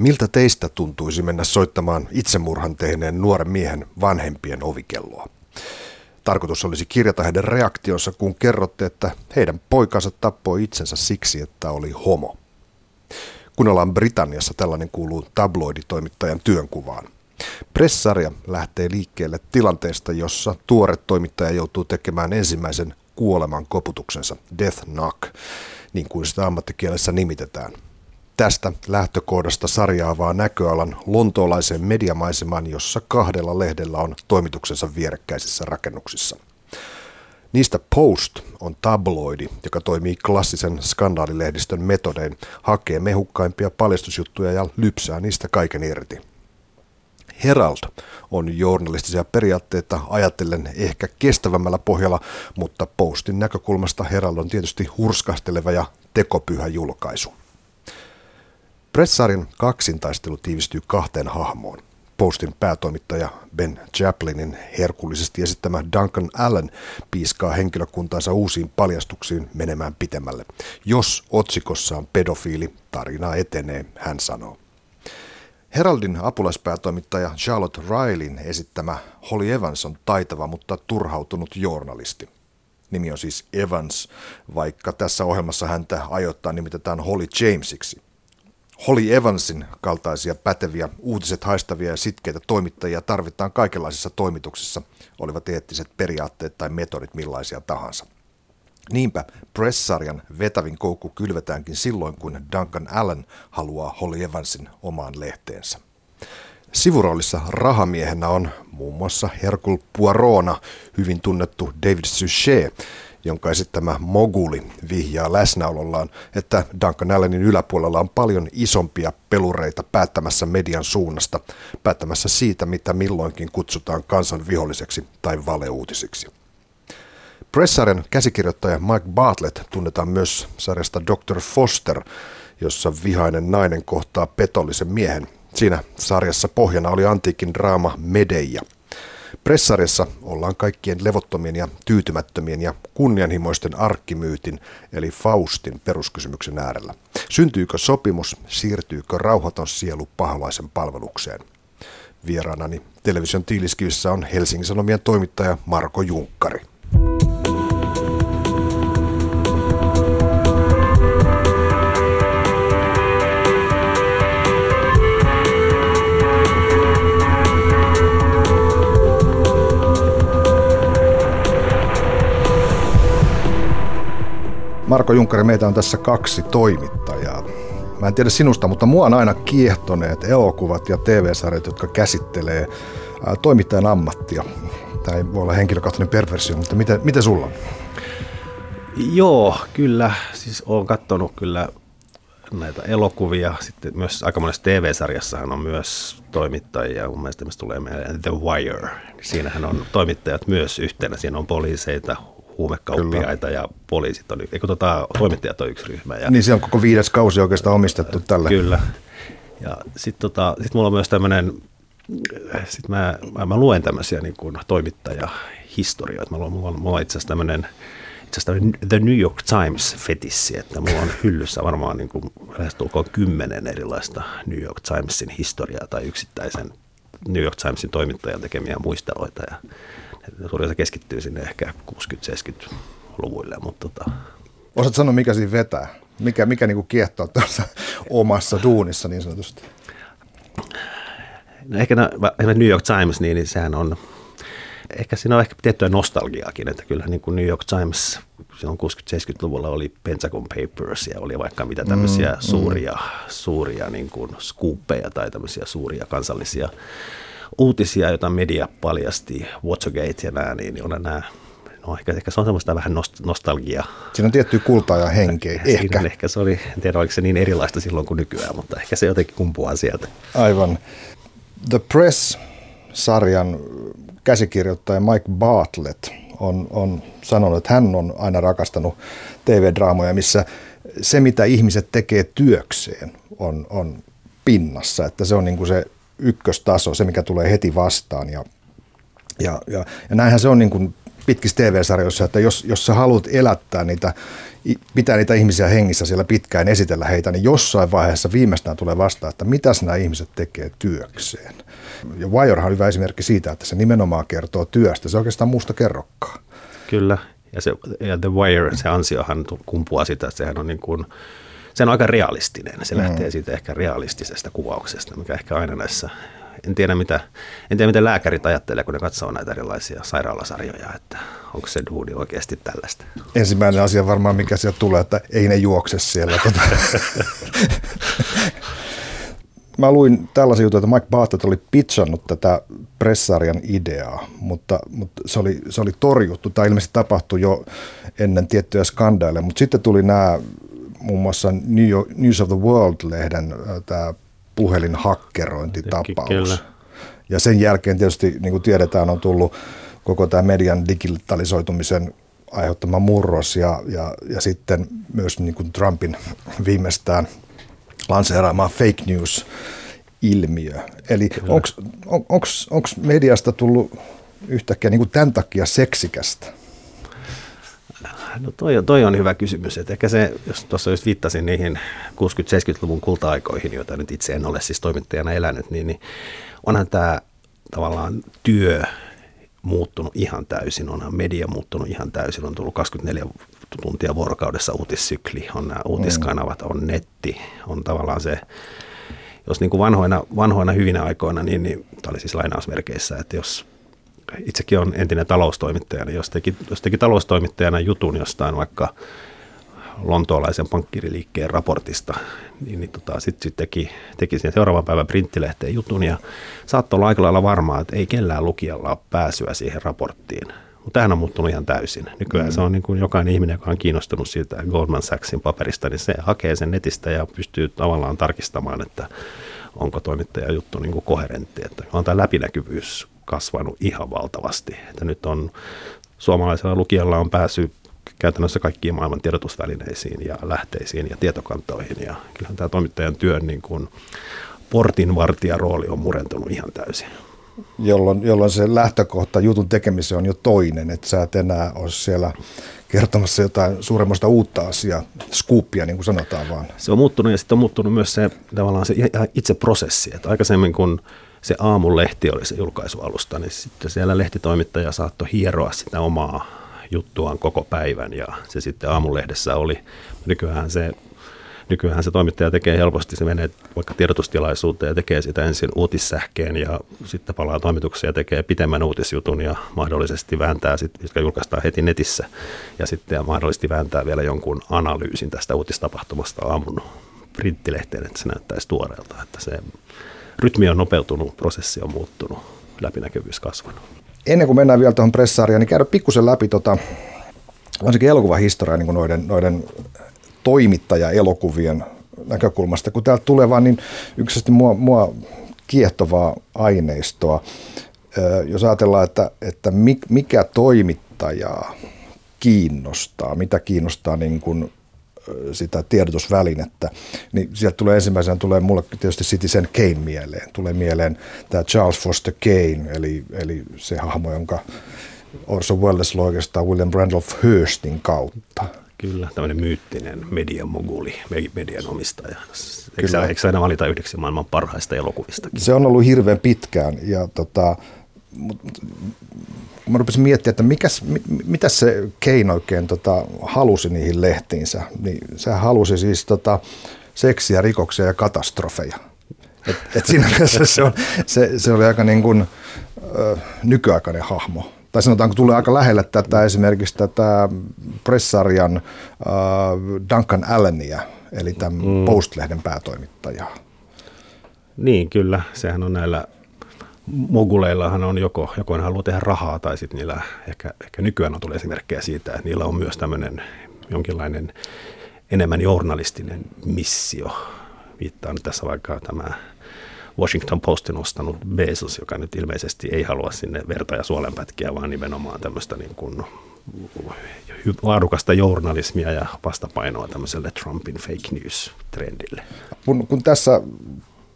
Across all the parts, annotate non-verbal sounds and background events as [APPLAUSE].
Miltä teistä tuntuisi mennä soittamaan itsemurhan tehneen nuoren miehen vanhempien ovikelloa? Tarkoitus olisi kirjata heidän reaktionsa, kun kerrotte, että heidän poikansa tappoi itsensä siksi, että oli homo. Kun ollaan Britanniassa, tällainen kuuluu tabloiditoimittajan työnkuvaan. Pressarja lähtee liikkeelle tilanteesta, jossa tuore toimittaja joutuu tekemään ensimmäisen kuoleman koputuksensa, death knock, niin kuin sitä ammattikielessä nimitetään. Tästä lähtökohdasta sarjaavaa näköalan lontoolaisen mediamaiseman, jossa kahdella lehdellä on toimituksensa vierekkäisissä rakennuksissa. Niistä Post on tabloidi, joka toimii klassisen skandaalilehdistön metodein, hakee mehukkaimpia paljastusjuttuja ja lypsää niistä kaiken irti. Herald on journalistisia periaatteita ajatellen ehkä kestävämmällä pohjalla, mutta Postin näkökulmasta Herald on tietysti hurskasteleva ja tekopyhä julkaisu. Pressarin kaksintaistelu tiivistyy kahteen hahmoon. Postin päätoimittaja Ben Chaplinin herkullisesti esittämä Duncan Allen piiskaa henkilökuntaansa uusiin paljastuksiin menemään pitemmälle. Jos otsikossa on pedofiili, tarina etenee, hän sanoo. Heraldin apulaispäätoimittaja Charlotte Rileyn esittämä Holly Evans on taitava, mutta turhautunut journalisti. Nimi on siis Evans, vaikka tässä ohjelmassa häntä ajoittain nimitetään Holly Jamesiksi – Holly Evansin kaltaisia päteviä, uutiset haistavia ja sitkeitä toimittajia tarvitaan kaikenlaisissa toimituksissa, olivat eettiset periaatteet tai metodit millaisia tahansa. Niinpä Press-sarjan vetävin koukku kylvetäänkin silloin, kun Duncan Allen haluaa Holly Evansin omaan lehteensä. Sivuroolissa rahamiehenä on muun muassa Hercule Poirona, hyvin tunnettu David Suchet, jonka esittämä moguli vihjaa läsnäolollaan, että Duncan Allenin yläpuolella on paljon isompia pelureita päättämässä median suunnasta, päättämässä siitä, mitä milloinkin kutsutaan kansan viholliseksi tai valeuutisiksi. Pressaren käsikirjoittaja Mike Bartlett tunnetaan myös sarjasta Dr. Foster, jossa vihainen nainen kohtaa petollisen miehen. Siinä sarjassa pohjana oli antiikin draama Medeia – Pressarissa ollaan kaikkien levottomien ja tyytymättömien ja kunnianhimoisten arkkimyytin eli Faustin peruskysymyksen äärellä. Syntyykö sopimus, siirtyykö rauhaton sielu paholaisen palvelukseen? Vieraanani television tiiliskivissä on Helsingin Sanomien toimittaja Marko Junkkari. Marko Junkkari, meitä on tässä kaksi toimittajaa. Mä en tiedä sinusta, mutta mua on aina kiehtoneet elokuvat ja TV-sarjat, jotka käsittelee toimittajan ammattia. Tämä ei voi olla henkilökohtainen perversio, mutta miten, miten sulla on? Joo, kyllä. Siis olen katsonut kyllä näitä elokuvia. Sitten myös aika monessa TV-sarjassahan on myös toimittajia. Mun mielestä tulee meidän The Wire. Siinähän on toimittajat myös yhtenä. Siinä on poliiseita, huumekauppiaita Kyllä. ja poliisit oli, eikö tota, toimittajat on yksi ryhmä. Ja, niin se on koko viides kausi oikeastaan omistettu tälle. Kyllä. Ja sitten tota, sit mulla on myös tämmöinen, sit mä, mä, mä, luen tämmöisiä niin kuin toimittajahistorioita. Mulla on, mulla on, mulla on itse asiassa tämmöinen itse asiassa The New York Times fetissi, että mulla on hyllyssä varmaan niin kuin lähestulkoon kymmenen erilaista New York Timesin historiaa tai yksittäisen New York Timesin toimittajan tekemiä muisteloita. Ja Suurin osa keskittyy sinne ehkä 60-70-luvuille, mutta tota... Osaat sanoa, mikä siinä vetää? Mikä, mikä niin kiehtoo tuossa omassa duunissa niin sanotusti? No ehkä no, New York Times, niin, niin sehän on, ehkä siinä on ehkä tiettyä nostalgiaakin, että kyllä niin kuin New York Times silloin 60-70-luvulla oli Pentagon Papers ja oli vaikka mitä tämmöisiä mm, suuria, mm. suuria niin kuin skuuppeja tai tämmöisiä suuria kansallisia uutisia, joita media paljasti, Watergate ja nämä, niin on nämä No ehkä, ehkä se on semmoista vähän nostalgiaa. Siinä on tietty kultaa ja henkeä, ehkä. ehkä se oli, en tiedä oliko se niin erilaista silloin kuin nykyään, mutta ehkä se jotenkin kumpuaa sieltä. Aivan. The Press-sarjan käsikirjoittaja Mike Bartlett on, on sanonut, että hän on aina rakastanut TV-draamoja, missä se, mitä ihmiset tekee työkseen, on, on pinnassa. Että se on niin kuin se ykköstaso, se mikä tulee heti vastaan. Ja, ja, ja, ja näinhän se on niin kuin pitkissä TV-sarjoissa, että jos, jos sä haluat elättää niitä, pitää niitä ihmisiä hengissä siellä pitkään, esitellä heitä, niin jossain vaiheessa viimeistään tulee vastaan, että mitä nämä ihmiset tekee työkseen. Ja Wirehan on hyvä esimerkki siitä, että se nimenomaan kertoo työstä. Se oikeastaan muusta kerrokkaa. Kyllä, ja, se, ja The Wire, se ansiohan kumpuaa sitä, että sehän on niin kuin, se on aika realistinen. Se mm. lähtee siitä ehkä realistisesta kuvauksesta, mikä ehkä aina näissä en tiedä, mitä, en tiedä, miten lääkärit ajattelee, kun ne katsoo näitä erilaisia sairaalasarjoja, että onko se duudi oikeasti tällaista. Ensimmäinen asia varmaan, mikä sieltä tulee, että ei ne juokse siellä. [LAUGHS] Tota. Mä luin tällaisen jutun, että Mike Bartlett oli pitchannut tätä pressarjan ideaa, mutta, mutta se, oli, se oli torjuttu. Tämä ilmeisesti tapahtui jo ennen tiettyjä skandaaleja, mutta sitten tuli nämä muun muassa New York, News of the World-lehden tämä puhelinhakkerointitapaus. Ja sen jälkeen tietysti, niin kuin tiedetään, on tullut koko tämä median digitalisoitumisen aiheuttama murros ja, ja, ja sitten myös niin kuin Trumpin [LAUGHS] viimeistään lanseeraama fake news ilmiö. Eli onko mediasta tullut yhtäkkiä niin kuin tämän takia seksikästä? No toi, toi on hyvä kysymys. Et ehkä se, jos tuossa just viittasin niihin 60-70-luvun kulta-aikoihin, joita nyt itse en ole siis toimittajana elänyt, niin, niin onhan tämä tavallaan työ muuttunut ihan täysin, onhan media muuttunut ihan täysin, on tullut 24 tuntia vuorokaudessa uutissykli, on nämä uutiskanavat, on netti, on tavallaan se, jos niin kuin vanhoina, vanhoina hyvinä aikoina, niin, niin tämä oli siis lainausmerkeissä, että jos itsekin on entinen taloustoimittaja, niin jos teki, jos teki taloustoimittajana jutun jostain vaikka lontoolaisen pankkiriliikkeen raportista, niin, niin tota, sitten sit teki, teki siihen seuraavan päivän printtilehteen jutun ja saattoi olla aika lailla varmaa, että ei kellään lukijalla ole pääsyä siihen raporttiin. Mutta tämähän on muuttunut ihan täysin. Nykyään mm. se on niin kuin jokainen ihminen, joka on kiinnostunut siitä Goldman Sachsin paperista, niin se hakee sen netistä ja pystyy tavallaan tarkistamaan, että onko toimittaja juttu niin kuin koherentti. Että on tämä läpinäkyvyys kasvanut ihan valtavasti. Että nyt on suomalaisella lukijalla on päässyt käytännössä kaikkiin maailman tiedotusvälineisiin ja lähteisiin ja tietokantoihin. Ja kyllähän tämä toimittajan työn niin kuin portinvartijarooli on murentunut ihan täysin. Jolloin, jolloin se lähtökohta jutun tekemiseen on jo toinen, että sä et enää ole siellä kertomassa jotain suuremmasta uutta asiaa, skuuppia niin kuin sanotaan vaan. Se on muuttunut ja sitten on muuttunut myös se tavallaan se itse prosessi, että aikaisemmin kun se aamulehti oli se julkaisualusta, niin sitten siellä lehtitoimittaja saattoi hieroa sitä omaa juttuaan koko päivän ja se sitten aamulehdessä oli. Nykyään se, nykyään se toimittaja tekee helposti, se menee vaikka tiedotustilaisuuteen ja tekee sitä ensin uutissähkeen ja sitten palaa toimitukseen ja tekee pitemmän uutisjutun ja mahdollisesti vääntää, sit, jotka julkaistaan heti netissä ja sitten mahdollisesti vääntää vielä jonkun analyysin tästä uutistapahtumasta aamun printtilehteen, että se näyttäisi tuoreelta, että se rytmi on nopeutunut, prosessi on muuttunut, läpinäkyvyys kasvanut. Ennen kuin mennään vielä tuohon pressariaan, niin käydä pikkusen läpi tota, varsinkin elokuvahistoriaa niin noiden, noiden toimittaja-elokuvien näkökulmasta. Kun täältä tulee vaan niin yksisesti mua, mua kiehtovaa aineistoa. Jos ajatellaan, että, että mikä toimittajaa kiinnostaa, mitä kiinnostaa niin kuin sitä tiedotusvälinettä, niin sieltä tulee ensimmäisenä tulee mulle tietysti Citizen Kane mieleen. Tulee mieleen tämä Charles Foster Kane, eli, eli se hahmo, jonka Orson Welles loi oikeastaan William Randolph Hearstin kautta. Kyllä, tämmöinen myyttinen median moguli, median omistaja. Eikö, Kyllä. eikö aina valita yhdeksi maailman parhaista elokuvista? Se on ollut hirveän pitkään ja tota, mä rupesin miettimään, että mikäs, mitä se Kein oikein tota, halusi niihin lehtiinsä, niin se halusi siis tota, seksiä, rikoksia ja katastrofeja. Et, et siinä [LAUGHS] mielessä se, on, se, se oli aika niin kuin, ö, nykyaikainen hahmo. Tai sanotaanko tulee aika lähelle tätä esimerkiksi tätä pressarjan äh, Duncan Allenia, eli tämän mm. Post-lehden päätoimittajaa. Niin, kyllä. Sehän on näillä moguleillahan on joko, joko ne haluaa tehdä rahaa tai sitten niillä, ehkä, ehkä nykyään on tulee esimerkkejä siitä, että niillä on myös tämmöinen jonkinlainen enemmän journalistinen missio. Viittaan tässä vaikka tämä Washington Postin ostanut Bezos, joka nyt ilmeisesti ei halua sinne verta- ja suolenpätkiä, vaan nimenomaan tämmöistä niin kuin laadukasta journalismia ja vastapainoa tämmöiselle Trumpin fake news-trendille. Kun, kun tässä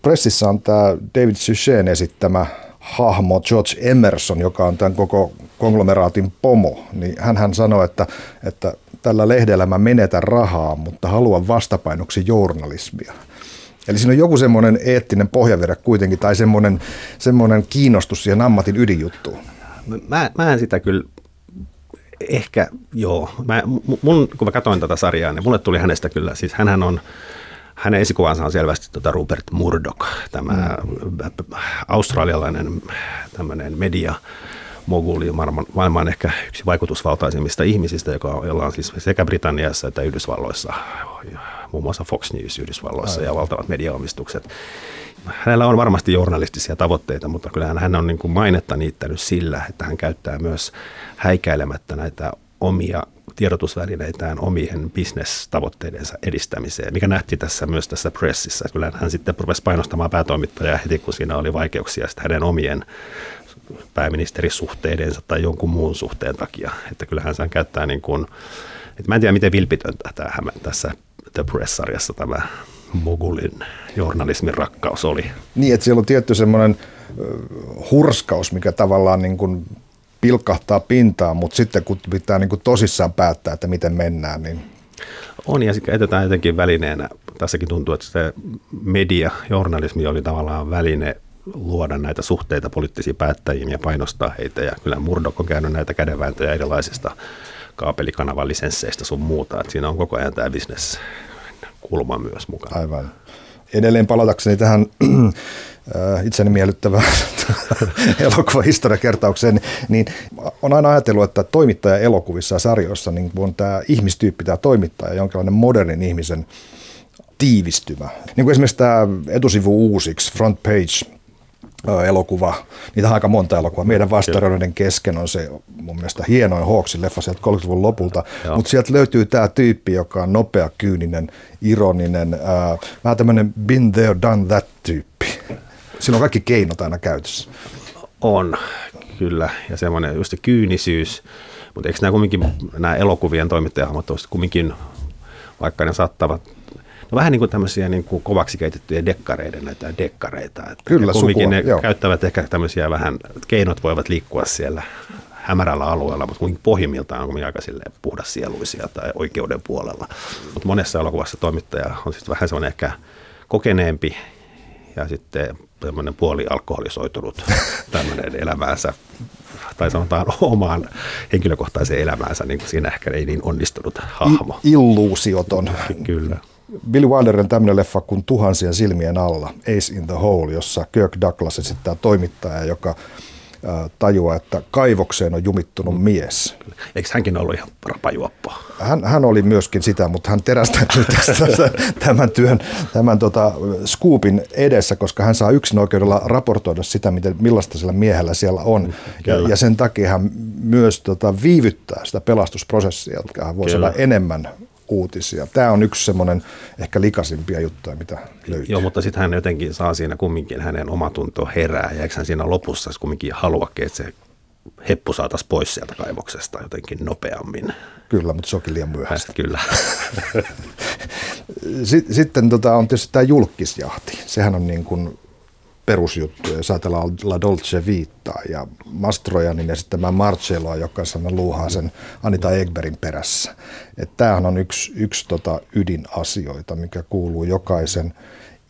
pressissä on tämä David Suchet esittämä hahmo George Emerson, joka on tämän koko konglomeraatin pomo, niin hän, sanoi, että, että tällä lehdellä mä menetän rahaa, mutta haluan vastapainoksi journalismia. Eli siinä on joku semmoinen eettinen pohjavere kuitenkin, tai semmoinen, semmoinen kiinnostus siihen ammatin ydinjuttuun. Mä, mä en sitä kyllä ehkä joo. Mä, mun, kun mä katsoin tätä sarjaa, niin mulle tuli hänestä kyllä, siis hän on, hänen esikuvansa on selvästi tuota Rupert Murdoch, tämä mm. australialainen tämmöinen media moguli, maailman, maailman ehkä yksi vaikutusvaltaisimmista ihmisistä, joka, jolla on siis sekä Britanniassa että Yhdysvalloissa, muun muassa Fox News Yhdysvalloissa Aivan. ja valtavat mediaomistukset. Hänellä on varmasti journalistisia tavoitteita, mutta kyllähän hän on niin kuin mainetta niittänyt sillä, että hän käyttää myös häikäilemättä näitä omia tiedotusvälineitään omien bisnestavoitteidensa edistämiseen, mikä nähtiin tässä myös tässä pressissä. Kyllä hän sitten rupesi painostamaan päätoimittajaa heti, kun siinä oli vaikeuksia hänen omien pääministerisuhteidensa tai jonkun muun suhteen takia. Että kyllähän hän käyttää niin kuin, että mä en tiedä miten vilpitöntä tämä tässä The Press-sarjassa tämä mogulin journalismin rakkaus oli. Niin, että siellä on tietty semmoinen hurskaus, mikä tavallaan niin kuin pilkahtaa pintaan, mutta sitten kun pitää niin kuin tosissaan päättää, että miten mennään, niin on ja sitten käytetään jotenkin välineenä. Tässäkin tuntuu, että se media, journalismi oli tavallaan väline luoda näitä suhteita poliittisiin päättäjiin ja painostaa heitä. Ja kyllä Murdoch on käynyt näitä kädenvääntöjä erilaisista kaapelikanavan lisensseistä sun muuta. Että siinä on koko ajan tämä business kulma myös mukana. Aivan. Edelleen palatakseni tähän [CLEARS THROAT] äh, itseni miellyttävään [LAUGHS] elokuvahistoriakertaukseen, niin on aina ajatellut, että toimittaja elokuvissa ja sarjoissa niin on tämä ihmistyyppi, tämä toimittaja, jonkinlainen modernin ihmisen tiivistymä. Niin kuin esimerkiksi tämä etusivu uusiksi, front page, elokuva, niitä on aika monta elokuvaa. Meidän vastaroiden kesken on se mun mielestä hienoin Hawksin leffa sieltä 30-luvun lopulta, mutta sieltä löytyy tämä tyyppi, joka on nopea, kyyninen, ironinen, ää, vähän tämmöinen been there, done that tyyppi. Siinä on kaikki keinot aina käytössä. On, kyllä, ja semmoinen just se kyynisyys, mutta eikö nämä kumminkin, nämä elokuvien toimittajahahmot kumminkin, vaikka ne saattavat No vähän niin kuin tämmöisiä niin kuin kovaksi keitettyjä dekkareiden näitä dekkareita. Että Kyllä, sukua, ne joo. käyttävät ehkä tämmöisiä vähän, keinot voivat liikkua siellä hämärällä alueella, mutta kuitenkin pohjimmiltaan on aika sieluisia tai oikeuden puolella. Mutta monessa elokuvassa toimittaja on sitten vähän semmoinen ehkä kokeneempi ja sitten tämmöinen puoli alkoholisoitunut [LAUGHS] tämmöinen elämäänsä tai sanotaan omaan henkilökohtaiseen elämäänsä, niin kuin siinä ehkä ei niin onnistunut hahmo. Illuusioton. Kyllä. Billy Wilderin tämmöinen leffa kuin Tuhansien silmien alla, Ace in the Hole, jossa Kirk Douglas esittää toimittaja, joka tajua, että kaivokseen on jumittunut mies. Eikö hänkin ollut ihan rapajuoppo? Hän, hän oli myöskin sitä, mutta hän terästäytyy [LAUGHS] tästä tämän työn, tämän tota, scoopin edessä, koska hän saa yksin oikeudella raportoida sitä, miten, millaista sillä miehellä siellä on. Ja, ja sen takia hän myös tota, viivyttää sitä pelastusprosessia, jotka hän voisi olla enemmän uutisia. Tämä on yksi semmoinen ehkä likaisimpia juttuja, mitä löytyy. Joo, mutta sitten hän jotenkin saa siinä kumminkin hänen omatunto herää, ja eikö hän siinä lopussa kumminkin haluakin, että se heppu saataisiin pois sieltä kaivoksesta jotenkin nopeammin. Kyllä, mutta se onkin liian myöhäistä. Kyllä. [LAUGHS] Sitten tota, on tietysti tämä julkisjahti. Sehän on niin kuin perusjuttu, jos ajatellaan La Dolce Viittaa ja Mastrojanin esittämää Marcelloa, joka sana luuhaa sen Anita Egberin perässä. Tämähän on yksi, yksi tota ydinasioita, mikä kuuluu jokaisen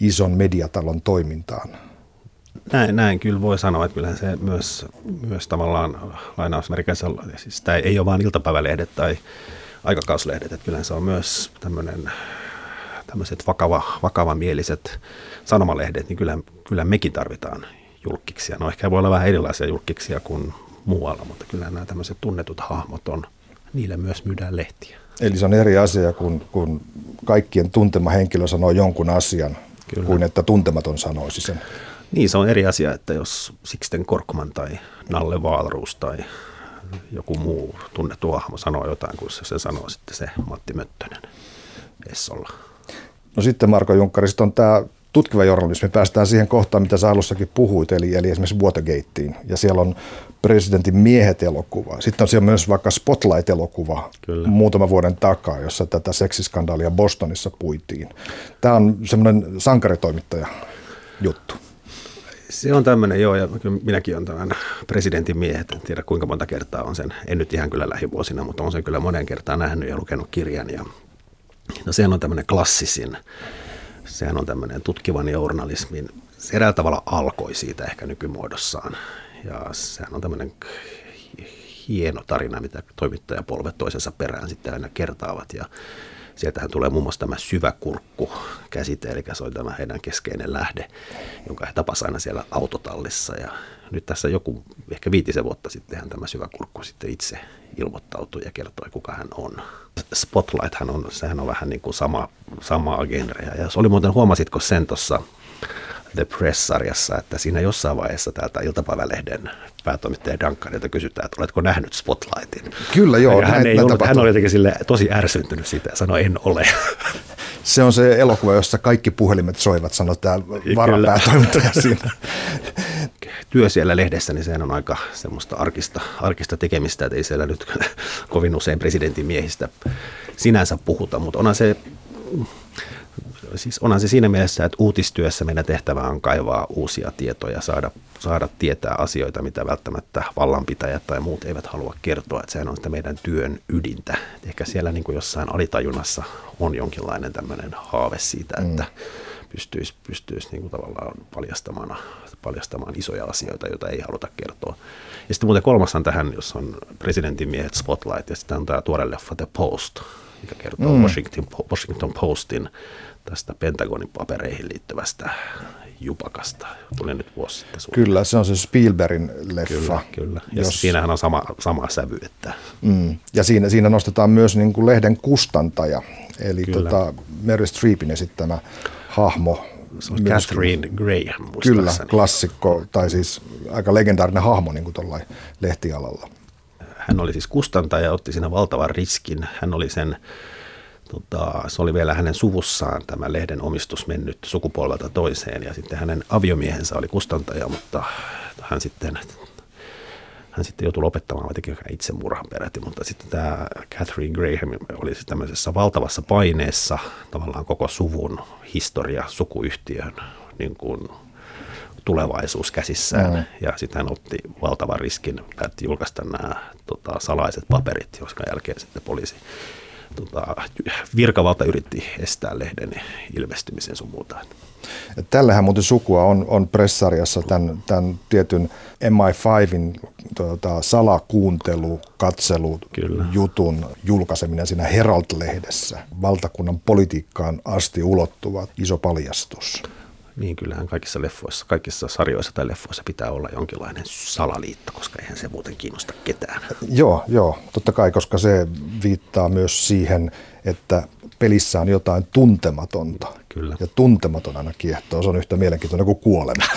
ison mediatalon toimintaan. Näin, näin kyllä voi sanoa, että kyllähän se myös, myös tavallaan lainausmerkeissä, siis tämä ei ole vain iltapäivälehdet tai aikakauslehdet, että kyllähän se on myös tämmöinen tämmöiset vakava, vakavamieliset sanomalehdet, niin kyllä, kyllä mekin tarvitaan julkiksia. No ehkä voi olla vähän erilaisia julkiksia kuin muualla, mutta kyllä nämä tämmöiset tunnetut hahmot on, niille myös myydään lehtiä. Eli se on eri asia, kun, kun kaikkien tuntema henkilö sanoo jonkun asian, kyllä. kuin että tuntematon sanoisi sen. Niin, se on eri asia, että jos Sixten Korkman tai Nalle Vaalruus tai joku muu tunnettu hahmo sanoo jotain, kun se sanoo sitten se Matti Möttönen Essolla. No sitten Marko Junkkari, on tämä tutkiva journalismi. Päästään siihen kohtaan, mitä sä alussakin puhuit, eli, eli esimerkiksi Watergateen. Ja siellä on presidentin miehet-elokuva. Sitten on siellä myös vaikka Spotlight-elokuva Kyllä. muutaman vuoden takaa, jossa tätä seksiskandaalia Bostonissa puitiin. Tämä on semmoinen sankaritoimittaja juttu. Se on tämmöinen, joo, ja minäkin olen tämän presidentin miehet. En tiedä kuinka monta kertaa on sen, en nyt ihan kyllä lähivuosina, mutta on sen kyllä monen kertaa nähnyt ja lukenut kirjan. Ja, no sehän on tämmöinen klassisin, sehän on tämmöinen tutkivan journalismin, se eräällä tavalla alkoi siitä ehkä nykymuodossaan. Ja sehän on tämmöinen hieno tarina, mitä toimittajapolvet toisensa perään sitten aina kertaavat. Ja sieltähän tulee muun muassa tämä syväkurkku käsite, eli se on tämä heidän keskeinen lähde, jonka he tapasivat aina siellä autotallissa. Ja nyt tässä joku, ehkä viitisen vuotta sitten tämä syväkurkku sitten itse ilmoittautui ja kertoi, kuka hän on. Spotlight hän on, sehän on vähän niin kuin sama, samaa genreä. Ja se oli muuten, huomasitko sen tuossa The Press-sarjassa, että siinä jossain vaiheessa täältä iltapäivälehden päätoimittaja Duncanilta kysytään, että oletko nähnyt Spotlightin. Kyllä joo. Ja hän, ei ollut, hän oli jotenkin sille tosi ärsyntynyt siitä ja sanoi, en ole. Se on se elokuva, jossa kaikki puhelimet soivat, sanoi tämä varapäätoimittaja siinä. Työ siellä lehdessä, niin sehän on aika semmoista arkista, arkista tekemistä, että ei siellä nyt kovin usein presidentin miehistä sinänsä puhuta, mutta onhan se siis onhan se siinä mielessä, että uutistyössä meidän tehtävä on kaivaa uusia tietoja, saada, saada tietää asioita, mitä välttämättä vallanpitäjät tai muut eivät halua kertoa. Että sehän on sitä meidän työn ydintä. Et ehkä siellä niin kuin jossain alitajunnassa on jonkinlainen tämmöinen haave siitä, että mm. pystyisi, pystyisi niin kuin tavallaan paljastamaan, paljastamaan isoja asioita, joita ei haluta kertoa. Ja sitten muuten kolmas on tähän, jos on presidentin miehet Spotlight, ja sitten on tämä tuore leffa The Post, mikä kertoo mm. Washington, Washington Postin tästä Pentagonin papereihin liittyvästä jupakasta. Tuli nyt vuosi sitten. Suuntaan. Kyllä, se on se Spielbergin leffa. Kyllä, kyllä. Ja jos... siinähän on sama, sama sävy. Että... Mm. Ja siinä, siinä nostetaan myös niin kuin lehden kustantaja, eli tota, Mary Streepin esittämä hahmo. Se on Catherine Graham, Kyllä, klassikko, tai siis aika legendaarinen hahmo niin kuin lehtialalla. Hän oli siis kustantaja ja otti siinä valtavan riskin. Hän oli sen tota, se oli vielä hänen suvussaan tämä lehden omistus mennyt sukupolvelta toiseen ja sitten hänen aviomiehensä oli kustantaja, mutta hän sitten, hän sitten joutui lopettamaan, vai teki itsemurhan peräti, mutta sitten tämä Catherine Graham oli siis tämmöisessä valtavassa paineessa tavallaan koko suvun historia sukuyhtiön niin kuin tulevaisuus käsissään. Mm. Ja sitten hän otti valtavan riskin, päätti julkaista nämä tota, salaiset paperit, jotka jälkeen sitten poliisi tota, virkavalta yritti estää lehden ilmestymisen sun muuta. Tällähän muuten sukua on, on pressarjassa tämän, tämän tietyn MI5in tota, salakuuntelu, katselu, Kyllä. jutun julkaiseminen siinä Herald-lehdessä. Valtakunnan politiikkaan asti ulottuva iso paljastus. Niin kyllähän kaikissa leffoissa, kaikissa sarjoissa tai leffoissa pitää olla jonkinlainen salaliitto, koska eihän se muuten kiinnosta ketään. [LAUGHS] Joo, joo, totta kai, koska se viittaa myös siihen, että pelissä on jotain tuntematonta. Kyllä. Ja tuntematon aina kiehtoo. Se on yhtä mielenkiintoinen kuin kuolema. [LAUGHS]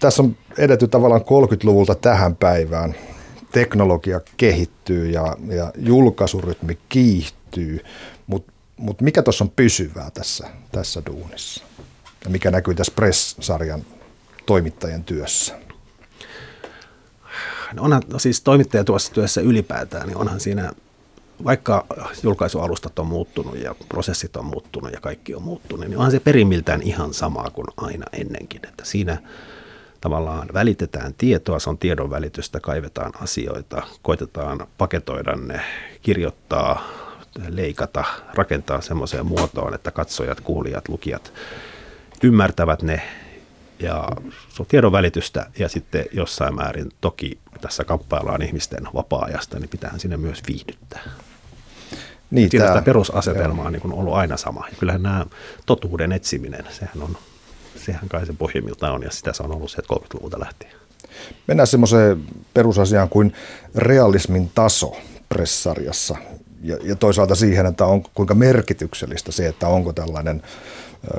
Tässä on edetty tavallaan 30-luvulta tähän päivään. Teknologia kehittyy ja, ja julkaisurytmi kiihtyy, mutta mikä tuossa on pysyvää tässä, tässä duunissa? Ja mikä näkyy tässä Press-sarjan toimittajien työssä? No onhan no siis toimittaja tuossa työssä ylipäätään, niin onhan siinä, vaikka julkaisualustat on muuttunut ja prosessit on muuttunut ja kaikki on muuttunut, niin onhan se perimiltään ihan sama kuin aina ennenkin. Että siinä tavallaan välitetään tietoa, se on tiedon välitystä, kaivetaan asioita, koitetaan paketoida ne, kirjoittaa leikata, rakentaa semmoiseen muotoon, että katsojat, kuulijat, lukijat ymmärtävät ne ja se on tiedon välitystä ja sitten jossain määrin toki tässä kamppaillaan ihmisten vapaa-ajasta, niin pitäähän sinne myös viihdyttää. Niin, Siinä tämä, perusasetelma on niin ollut aina sama. Ja kyllähän nämä totuuden etsiminen, sehän on, sehän kai se pohjimmiltaan on ja sitä se on ollut se 30-luvulta lähtien. Mennään semmoiseen perusasiaan kuin realismin taso pressarjassa ja, ja toisaalta siihen, että on, kuinka merkityksellistä se, että onko tällainen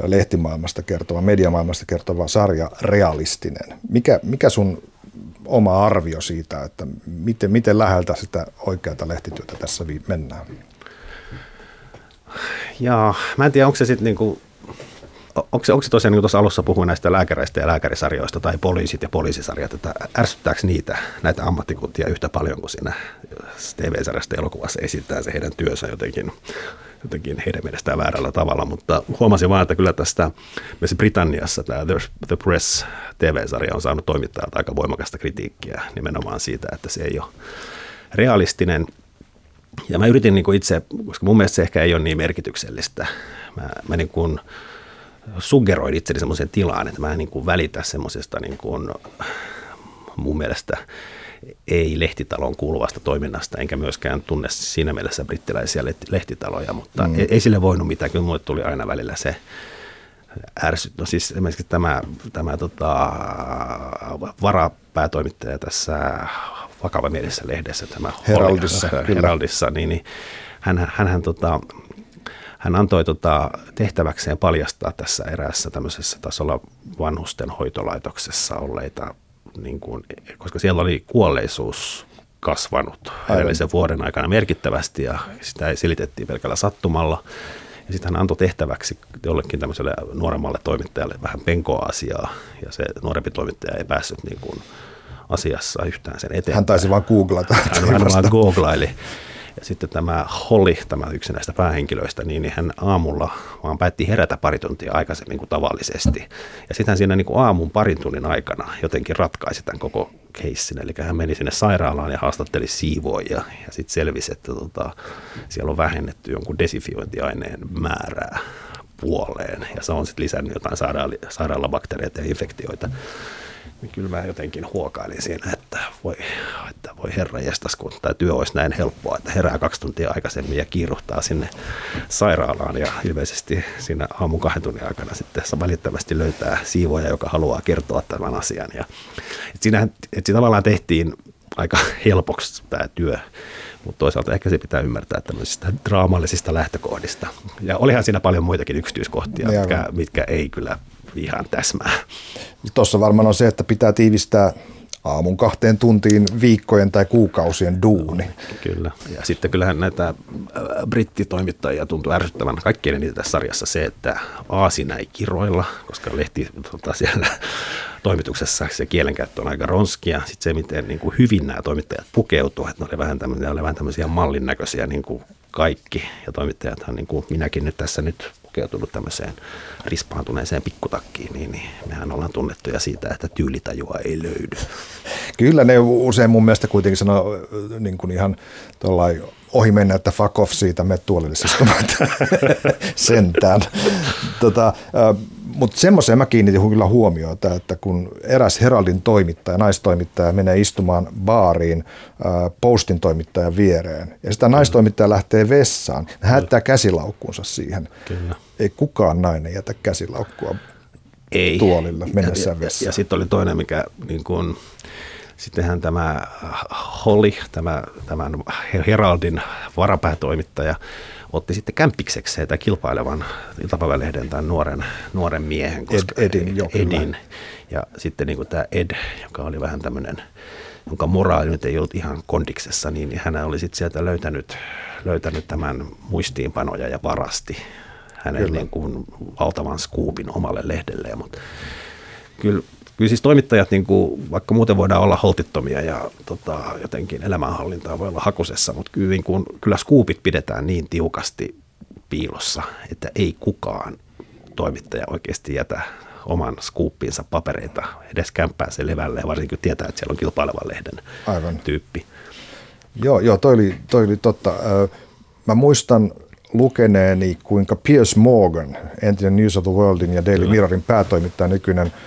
lehtimaailmasta kertova, mediamaailmasta kertova sarja realistinen. Mikä, mikä sun oma arvio siitä, että miten, miten läheltä sitä oikeata lehtityötä tässä mennään? Ja mä en tiedä, onko se sitten niinku onko onko se tosiaan, niin kuin tuossa alussa puhuin näistä lääkäreistä ja lääkärisarjoista tai poliisit ja poliisisarjat, että ärsyttääkö niitä, näitä ammattikuntia yhtä paljon kuin siinä TV-sarjasta elokuvassa esittää se heidän työnsä jotenkin jotenkin heidän mielestään väärällä tavalla, mutta huomasin vaan, että kyllä tästä myös Britanniassa tämä The Press TV-sarja on saanut toimittajalta aika voimakasta kritiikkiä nimenomaan siitä, että se ei ole realistinen. Ja mä yritin niin kuin itse, koska mun mielestä se ehkä ei ole niin merkityksellistä, mä, mä niin kuin suggeroin itseni semmoiseen tilaan, että mä en niin kuin välitä semmoisesta niin kuin mun mielestä ei lehtitalon kuuluvasta toiminnasta, enkä myöskään tunne siinä mielessä brittiläisiä lehtitaloja, mutta mm. ei, ei sille voinut mitään. Kyllä mulle tuli aina välillä se ärsyt. No siis esimerkiksi tämä, tämä tota, varapäätoimittaja tässä vakava mielessä lehdessä, tämä Heraldissa, Heraldissa niin, niin hän, hän, hän, tota, hän antoi tota, tehtäväkseen paljastaa tässä eräässä tämmöisessä tasolla vanhusten hoitolaitoksessa olleita niin kuin, koska siellä oli kuolleisuus kasvanut edellisen vuoden aikana merkittävästi ja sitä ei selitettiin pelkällä sattumalla. Ja sitten hän antoi tehtäväksi jollekin tämmöiselle nuoremmalle toimittajalle vähän penkoa asiaa ja se nuorempi toimittaja ei päässyt niin kuin asiassa yhtään sen eteen. Hän taisi vaan googlata. Hän, hän vaan googlaili. Ja sitten tämä Holly, tämä yksi näistä päähenkilöistä, niin, niin hän aamulla vaan päätti herätä pari tuntia aikaisemmin kuin tavallisesti. Ja sitten siinä niin kuin aamun parin tunnin aikana jotenkin ratkaisi tämän koko keissin. Eli hän meni sinne sairaalaan ja haastatteli siivoja ja sitten selvisi, että tota, siellä on vähennetty jonkun desifiointiaineen määrää puoleen ja se on sitten lisännyt jotain sairaalabakteereita ja infektioita niin kyllä mä jotenkin huokailin siinä, että voi, että voi herra jestas, kun tämä työ olisi näin helppoa, että herää kaksi tuntia aikaisemmin ja kiiruhtaa sinne sairaalaan ja ilmeisesti siinä aamun kahden tunnin aikana sitten välittömästi löytää siivoja, joka haluaa kertoa tämän asian. Ja, että siinähän, että siinä tavallaan tehtiin aika helpoksi tämä työ, mutta toisaalta ehkä se pitää ymmärtää tämmöisistä draamallisista lähtökohdista. Ja olihan siinä paljon muitakin yksityiskohtia, mitkä, mitkä ei kyllä ihan täsmää. Tuossa varmaan on se, että pitää tiivistää aamun kahteen tuntiin viikkojen tai kuukausien duuni. Kyllä. Ja sitten kyllähän näitä äh, brittitoimittajia tuntuu ärsyttävän kaikkien eniten tässä sarjassa se, että aasina ei kiroilla, koska lehti tota, siellä [LAUGHS] toimituksessa se kielenkäyttö on aika ronskia. Sitten se, miten niin kuin hyvin nämä toimittajat pukeutuvat, että ne oli vähän tämmöisiä, oli vähän tämmöisiä mallin näköisiä niin kuin kaikki. Ja toimittajathan, niin kuin minäkin nyt tässä nyt pukeutunut tämmöiseen rispaantuneeseen pikkutakkiin, niin, niin mehän ollaan tunnettuja siitä, että tyylitajua ei löydy. Kyllä ne usein mun mielestä kuitenkin sanoo niin kuin ihan ohi mennä, että fuck off siitä, me tuolille [LAUGHS] sentään. Tota, mutta semmoiseen mä kiinnitin kyllä huomiota, että kun eräs Heraldin toimittaja, naistoimittaja menee istumaan baariin postin toimittajan viereen ja sitä naistoimittaja lähtee vessaan, hän hättää käsilaukkuunsa siihen. Kyllä. Ei kukaan nainen jätä käsilaukkua ei. tuolilla mennessään vessaan. Ja, ja, ja sitten oli toinen, mikä niin kun, sittenhän tämä Holly, tämä, tämän Heraldin varapäätoimittaja, otti sitten kämppikseksi tämä kilpailevan iltapäivälehden tämän nuoren, nuoren miehen. Koska Ed, Edin, jo, Edin. Ja sitten niin kuin tämä Ed, joka oli vähän tämmöinen, jonka moraali nyt ei ollut ihan kondiksessa, niin hän oli sitten sieltä löytänyt, löytänyt tämän muistiinpanoja ja varasti hänen niin kuin valtavan skuupin omalle lehdelleen. Mutta kyllä kyllä siis toimittajat, niin kuin, vaikka muuten voidaan olla holtittomia ja tota, jotenkin elämänhallintaa voi olla hakusessa, mutta kyllä, niin kuin, kyllä skuupit pidetään niin tiukasti piilossa, että ei kukaan toimittaja oikeasti jätä oman skuuppinsa papereita edes kämppää sen levälle, varsinkin tietää, että siellä on kilpailevan lehden Aivan. tyyppi. Joo, joo toi, oli, toi oli totta. Mä muistan lukeneeni, kuinka Piers Morgan, entinen News of the Worldin ja Daily Mirrorin päätoimittaja, nykyinen –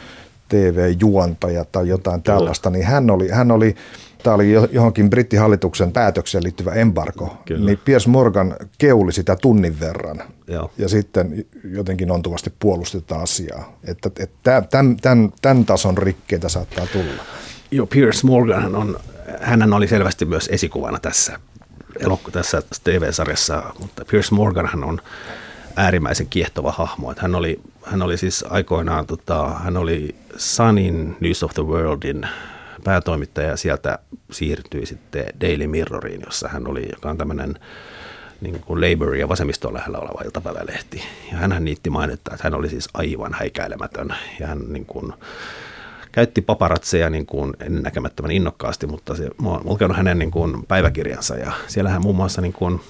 TV-juontaja tai jotain tällaista, niin hän oli, hän oli tämä oli johonkin brittihallituksen päätökseen liittyvä embargo, Kyllä. niin Piers Morgan keuli sitä tunnin verran Joo. ja sitten jotenkin ontuvasti puolusti tätä asiaa. Että, että tämän, tämän, tämän tason rikkeitä saattaa tulla. Joo, Piers Morgan on, hän oli selvästi myös esikuvana tässä, tässä TV-sarjassa, mutta Piers Morgan on äärimmäisen kiehtova hahmo. Että hän, oli, hän oli siis aikoinaan, tota, hän oli Sunin News of the Worldin päätoimittaja ja sieltä siirtyi sitten Daily Mirroriin, jossa hän oli, joka on tämmöinen niin kuin Labour ja vasemmiston lähellä oleva iltapäivälehti. Ja hän niitti mainittaa, että hän oli siis aivan häikäilemätön ja hän niin kuin, käytti paparatseja niin kuin ennennäkemättömän innokkaasti, mutta se, mä oon lukenut hänen niin kuin päiväkirjansa ja siellä hän muun muassa niin kuin,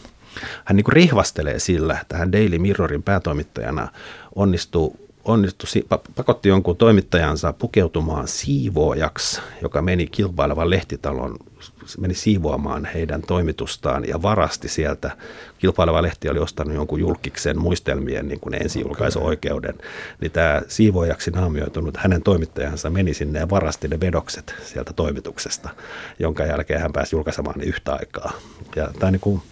hän niin kuin rihvastelee sillä, että hän Daily Mirrorin päätoimittajana onnistuu onnistui, pakotti jonkun toimittajansa pukeutumaan siivoojaksi, joka meni kilpailevan lehtitalon meni siivoamaan heidän toimitustaan ja varasti sieltä. Kilpaileva lehti oli ostanut jonkun julkiksen muistelmien niin kuin ensi-julkaisuoikeuden. Niin tämä siivoajaksi naamioitunut hänen toimittajansa meni sinne ja varasti ne vedokset sieltä toimituksesta, jonka jälkeen hän pääsi julkaisemaan yhtä aikaa. Ja tämä niin kuin,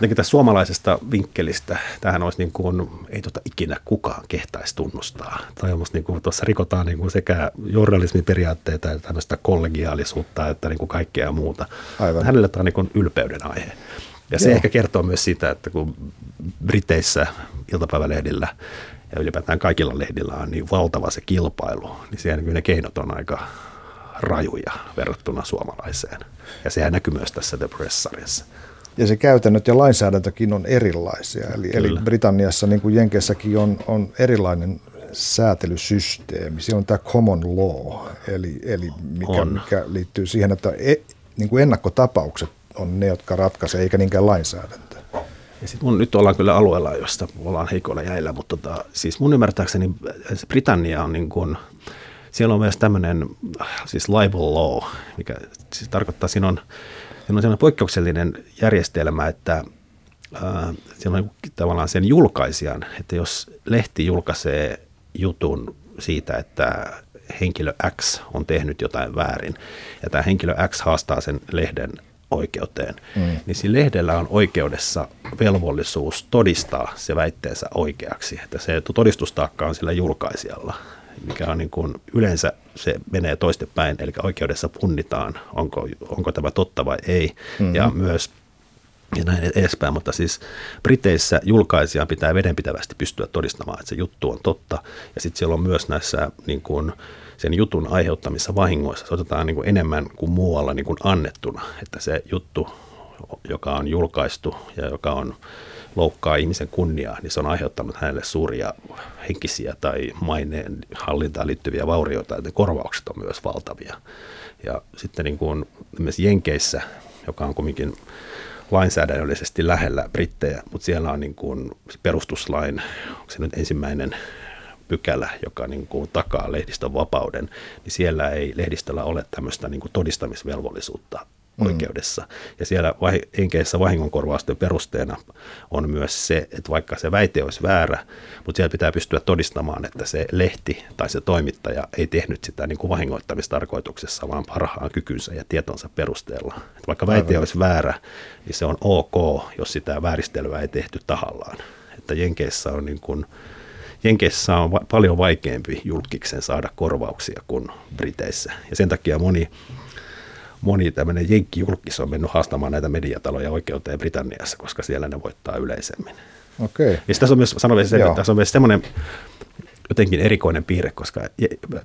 tästä suomalaisesta vinkkelistä, tähän olisi niin kuin, ei tota ikinä kukaan kehtaisi tunnustaa. Tai niin kuin, tuossa rikotaan niin kuin sekä journalismin periaatteita että tämmöistä kollegiaalisuutta että niin kuin kaikkea muuta. Aivan. Hänelle tämä on niin ylpeyden aihe. Ja se Joo. ehkä kertoo myös sitä, että kun Briteissä iltapäivälehdillä ja ylipäätään kaikilla lehdillä on niin valtava se kilpailu, niin siellä ne keinot on aika rajuja verrattuna suomalaiseen. Ja sehän näkyy myös tässä The Press-sarjassa. Ja se käytännöt ja lainsäädäntökin on erilaisia. Eli, eli Britanniassa, niin kuin Jenkeissäkin, on, on erilainen säätelysysteemi. Siellä on tämä common law, eli, eli mikä, mikä liittyy siihen, että e, niin kuin ennakkotapaukset on ne, jotka ratkaisee, eikä niinkään lainsäädäntö. Ja sit mun, nyt ollaan kyllä alueella, josta ollaan heikoilla jäillä, mutta tota, siis mun ymmärtääkseni Britannia on niin kuin, siellä on myös tämmöinen siis libel law, mikä siis tarkoittaa, siinä on, siinä on sellainen poikkeuksellinen järjestelmä, että ää, siellä on tavallaan sen julkaisijan, että jos lehti julkaisee jutun siitä, että henkilö X on tehnyt jotain väärin ja tämä henkilö X haastaa sen lehden oikeuteen, mm. niin lehdellä on oikeudessa velvollisuus todistaa se väitteensä oikeaksi. Että se todistustaakka on sillä julkaisijalla, mikä on niin kuin, yleensä se menee toistepäin, eli oikeudessa punnitaan, onko, onko tämä totta vai ei. Mm-hmm. Ja myös ja näin edespäin, mutta siis Briteissä julkaisijan pitää vedenpitävästi pystyä todistamaan, että se juttu on totta. Ja sitten siellä on myös näissä niin kuin, sen jutun aiheuttamissa vahingoissa, se otetaan niin kuin enemmän kuin muualla niin kuin annettuna, että se juttu, joka on julkaistu ja joka on loukkaa ihmisen kunniaa, niin se on aiheuttanut hänelle suuria henkisiä tai maineen hallintaan liittyviä vaurioita, että korvaukset on myös valtavia. Ja sitten niin kuin Jenkeissä, joka on kuitenkin lainsäädännöllisesti lähellä brittejä, mutta siellä on niin kuin perustuslain, onko se nyt ensimmäinen pykälä, joka niin kuin takaa lehdistön vapauden, niin siellä ei lehdistöllä ole tämmöistä niin kuin todistamisvelvollisuutta mm. oikeudessa. Ja siellä enkeissä vahingonkorvausten perusteena on myös se, että vaikka se väite olisi väärä, mutta siellä pitää pystyä todistamaan, että se lehti tai se toimittaja ei tehnyt sitä niin kuin vahingoittamistarkoituksessa, vaan parhaan kykynsä ja tietonsa perusteella. Että vaikka väite Aivan. olisi väärä, niin se on ok, jos sitä vääristelyä ei tehty tahallaan. Että Jenkeissä on niin kuin, Jenkeissä on va- paljon vaikeampi julkiksen saada korvauksia kuin Briteissä. Ja sen takia moni moni tämmöinen jenkkijulkis on mennyt haastamaan näitä mediataloja oikeuteen Britanniassa, koska siellä ne voittaa yleisemmin. Okay. Ja tässä on myös, sanon se, että tässä on myös semmoinen jotenkin erikoinen piirre, koska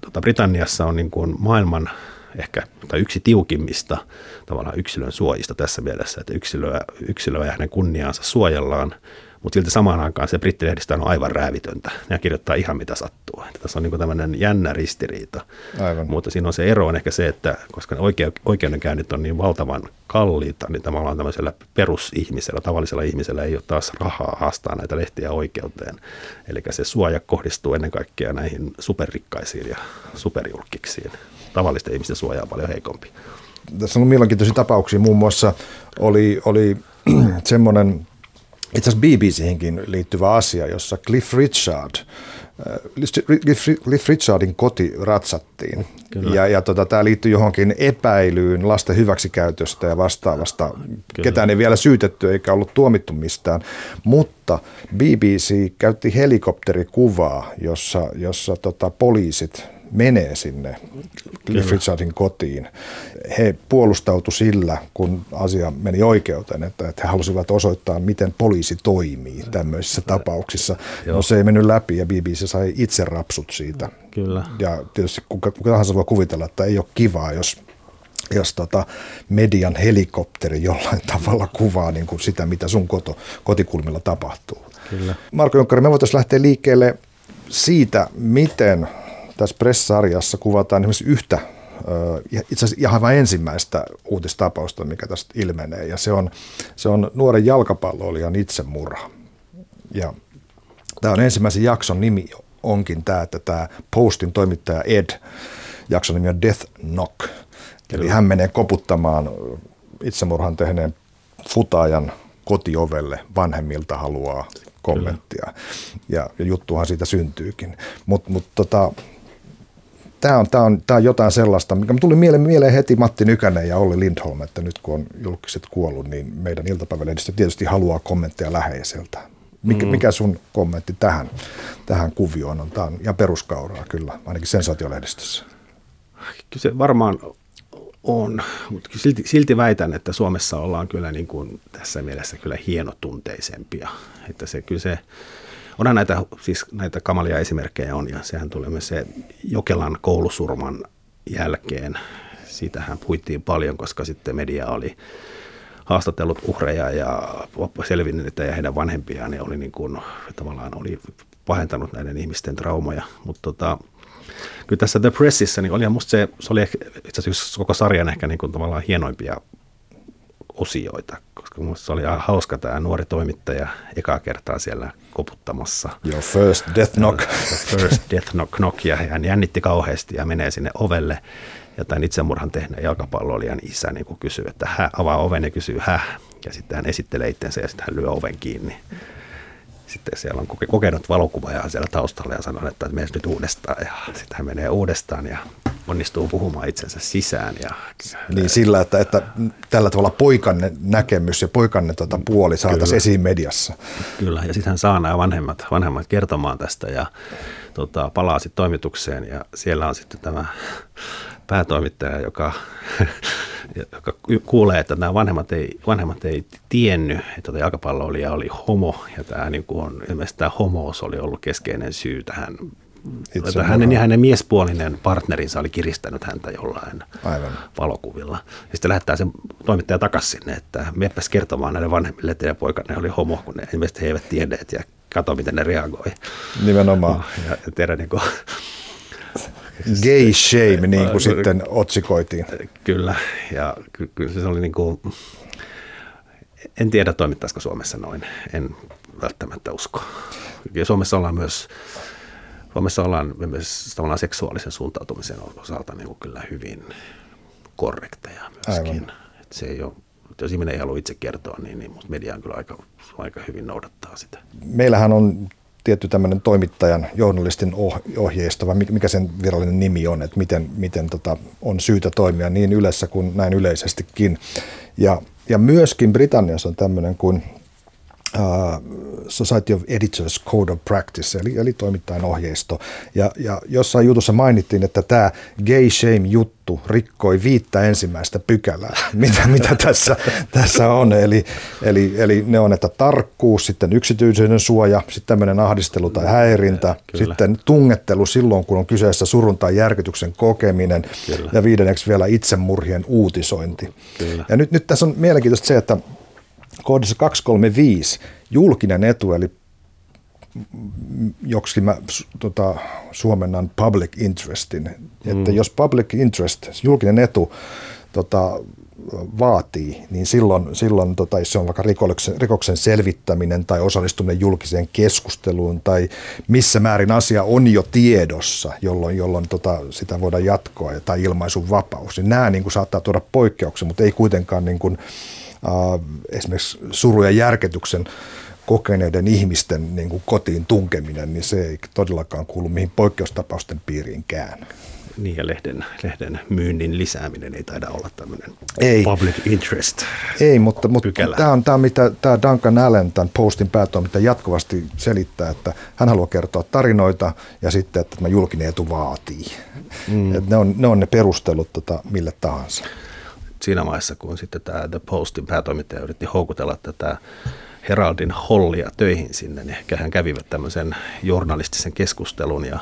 tuota, Britanniassa on niin kuin maailman ehkä tai yksi tiukimmista tavallaan yksilön suojista tässä mielessä, että yksilöä, yksilöä ja hänen kunniaansa suojellaan mutta silti samaan aikaan se brittilehdistä on aivan räävitöntä. Ne kirjoittaa ihan mitä sattuu. Että tässä on niin tämmöinen jännä ristiriita. Aivan. Mutta siinä on se ero on ehkä se, että koska ne oike- oikeudenkäynnit on niin valtavan kalliita, niin tavallaan tämmöisellä perusihmisellä, tavallisella ihmisellä ei ole taas rahaa haastaa näitä lehtiä oikeuteen. Eli se suoja kohdistuu ennen kaikkea näihin superrikkaisiin ja superjulkiksiin. Tavallisten ihmisten suoja on paljon heikompi. Tässä on mielenkiintoisia tapauksia. Muun muassa oli, oli [CLEARS THROAT] semmoinen itse asiassa BBChinkin liittyvä asia, jossa Cliff Richard, äh, Cliff Richardin koti ratsattiin. Kyllä. Ja, ja tota, tämä liittyy johonkin epäilyyn lasten hyväksikäytöstä ja vastaavasta. Kyllä. Ketään ei vielä syytetty eikä ollut tuomittu mistään. Mutta BBC käytti helikopterikuvaa, jossa, jossa tota, poliisit menee sinne Cliff Richardin kotiin. He puolustautu sillä, kun asia meni oikeuteen, että, että he halusivat osoittaa, miten poliisi toimii tämmöisissä tapauksissa. Joo. No se ei mennyt läpi ja BBC sai itse rapsut siitä. Kyllä. Ja tietysti kuka, kuka tahansa voi kuvitella, että ei ole kivaa, jos jos tota median helikopteri jollain [LAUGHS] tavalla kuvaa niin kuin sitä, mitä sun koto, kotikulmilla tapahtuu. Kyllä. Marko Junkkari, me voitaisiin lähteä liikkeelle siitä, miten tässä pressarjassa kuvataan esimerkiksi yhtä itse asiassa ihan vain ensimmäistä uutistapausta, mikä tästä ilmenee, ja se on, se on nuoren jalkapalloilijan itsemurha. Ja tämä on ensimmäisen jakson nimi onkin tämä, että tämä Postin toimittaja Ed, jakson nimi on Death Knock. Kyllä. Eli hän menee koputtamaan itsemurhan tehneen futaajan kotiovelle, vanhemmilta haluaa kommenttia. Ja, ja juttuhan siitä syntyykin. Mutta mut tota, tämä on, tää on, tää on jotain sellaista, mikä tuli mieleen, mieleen heti Matti Nykänen ja Olli Lindholm, että nyt kun on julkiset kuollut, niin meidän iltapäivälehdistö tietysti haluaa kommentteja läheiseltä. Mikä, mm. mikä sun kommentti tähän, tähän kuvioon on? Tämä on ihan peruskauraa kyllä, ainakin sensaatiolehdistössä. Kyllä se varmaan on, mutta silti, silti väitän, että Suomessa ollaan kyllä niin kuin tässä mielessä kyllä hienotunteisempia. Että se, kyllä se, onhan näitä, siis näitä kamalia esimerkkejä on, ja sehän tulee myös se Jokelan koulusurman jälkeen. Siitähän puhuttiin paljon, koska sitten media oli haastatellut uhreja ja selvinneitä ja heidän vanhempiaan, oli niin kuin, tavallaan oli pahentanut näiden ihmisten traumoja. Mutta tota, kyllä tässä The Pressissä niin oli musta se, se oli itse asiassa koko sarjan ehkä niin kuin tavallaan hienoimpia osioita, koska minusta se oli hauska tämä nuori toimittaja ekaa kertaa siellä koputtamassa. Your first death knock. first death knock, knock ja hän jännitti kauheasti ja menee sinne ovelle ja tämän itsemurhan tehneen jalkapalloilijan isä niin kysyy, että hän avaa oven ja kysyy häh, ja sitten hän esittelee itsensä ja sitten hän lyö oven kiinni. Sitten siellä on kokenut valokuvaaja siellä taustalla ja sanoo, että mene nyt uudestaan. Ja sitten hän menee uudestaan ja onnistuu puhumaan itsensä sisään. Ja, niin sillä, että, että tällä tavalla poikanne näkemys ja poikanne tuota puoli saataisiin esiin mediassa. Kyllä, ja sitten hän saa nämä vanhemmat, vanhemmat kertomaan tästä ja tota, palaa sitten toimitukseen ja siellä on sitten tämä päätoimittaja, joka, [LAUGHS] joka kuulee, että nämä vanhemmat ei, vanhemmat ei tiennyt, että jalkapalloilija oli homo, ja tämä niin kuin on, ilmeisesti tämä homous oli ollut keskeinen syy tähän että hänen, hänen miespuolinen partnerinsa oli kiristänyt häntä jollain Aivan. valokuvilla. Ja sitten lähettää sen toimittaja takaisin sinne, että meepäs kertomaan näille vanhemmille, että teidän poikanne oli homo, kun ne ilmeisesti he eivät tienneet ja katso, miten ne reagoi. Nimenomaan. Ja, ja tehdä niin kuin, [LAUGHS] Gay shame, niin kuin sitten otsikoitiin. Kyllä, ja kyllä se oli niin kuin, en tiedä toimittaisiko Suomessa noin, en välttämättä usko. Ja Suomessa ollaan myös, Suomessa ollaan myös tavallaan seksuaalisen suuntautumisen osalta niin kuin kyllä hyvin korrekteja myöskin. Aivan. Et se ei ole, jos ihminen ei halua itse kertoa, niin, niin media on kyllä aika, aika hyvin noudattaa sitä. Meillähän on tietty tämmöinen toimittajan, journalistin oh, ohjeisto, vai mikä sen virallinen nimi on, että miten, miten tota, on syytä toimia niin yleensä kuin näin yleisestikin. Ja, ja myöskin Britanniassa on tämmöinen kuin Society of Editors Code of Practice, eli, eli toimittajan ohjeisto. Ja, ja jossain jutussa mainittiin, että tämä gay shame-juttu rikkoi viittä ensimmäistä pykälää, [LAUGHS] mitä, mitä tässä, tässä on. Eli, eli, eli ne on, että tarkkuus, sitten yksityisyyden suoja, sitten tämmöinen ahdistelu tai häirintä, Kyllä. sitten tungettelu silloin, kun on kyseessä surun tai järkytyksen kokeminen, Kyllä. ja viidenneksi vielä itsemurhien uutisointi. Kyllä. Ja nyt, nyt tässä on mielenkiintoista se, että kohdassa 235 julkinen etu, eli joksi mä tota, suomennan public interestin, mm. että jos public interest, julkinen etu tota, vaatii, niin silloin, silloin tota, jos se on vaikka rikoksen, rikoksen selvittäminen tai osallistuminen julkiseen keskusteluun tai missä määrin asia on jo tiedossa, jolloin, jolloin tota, sitä voidaan jatkoa tai ilmaisun vapaus, niin nämä niin kuin, saattaa tuoda poikkeuksia, mutta ei kuitenkaan niin kuin, äh, esimerkiksi suru- ja järketyksen kokeneiden ihmisten niin kuin kotiin tunkeminen, niin se ei todellakaan kuulu mihin poikkeustapausten piiriinkään. Niin ja lehden, lehden myynnin lisääminen ei taida olla tämmöinen ei. public interest Ei, mutta, mutta tämä on tämä, mitä tämä Duncan Allen, tämän postin päätoimittaja jatkuvasti selittää, että hän haluaa kertoa tarinoita ja sitten, että tämä julkinen etu vaatii. Mm. Että ne, on, ne on ne perustelut tota, mille tahansa siinä vaiheessa, kun sitten tämä The Postin päätoimittaja yritti houkutella tätä Heraldin Hollia töihin sinne, niin ehkä hän kävivät tämmöisen journalistisen keskustelun. Ja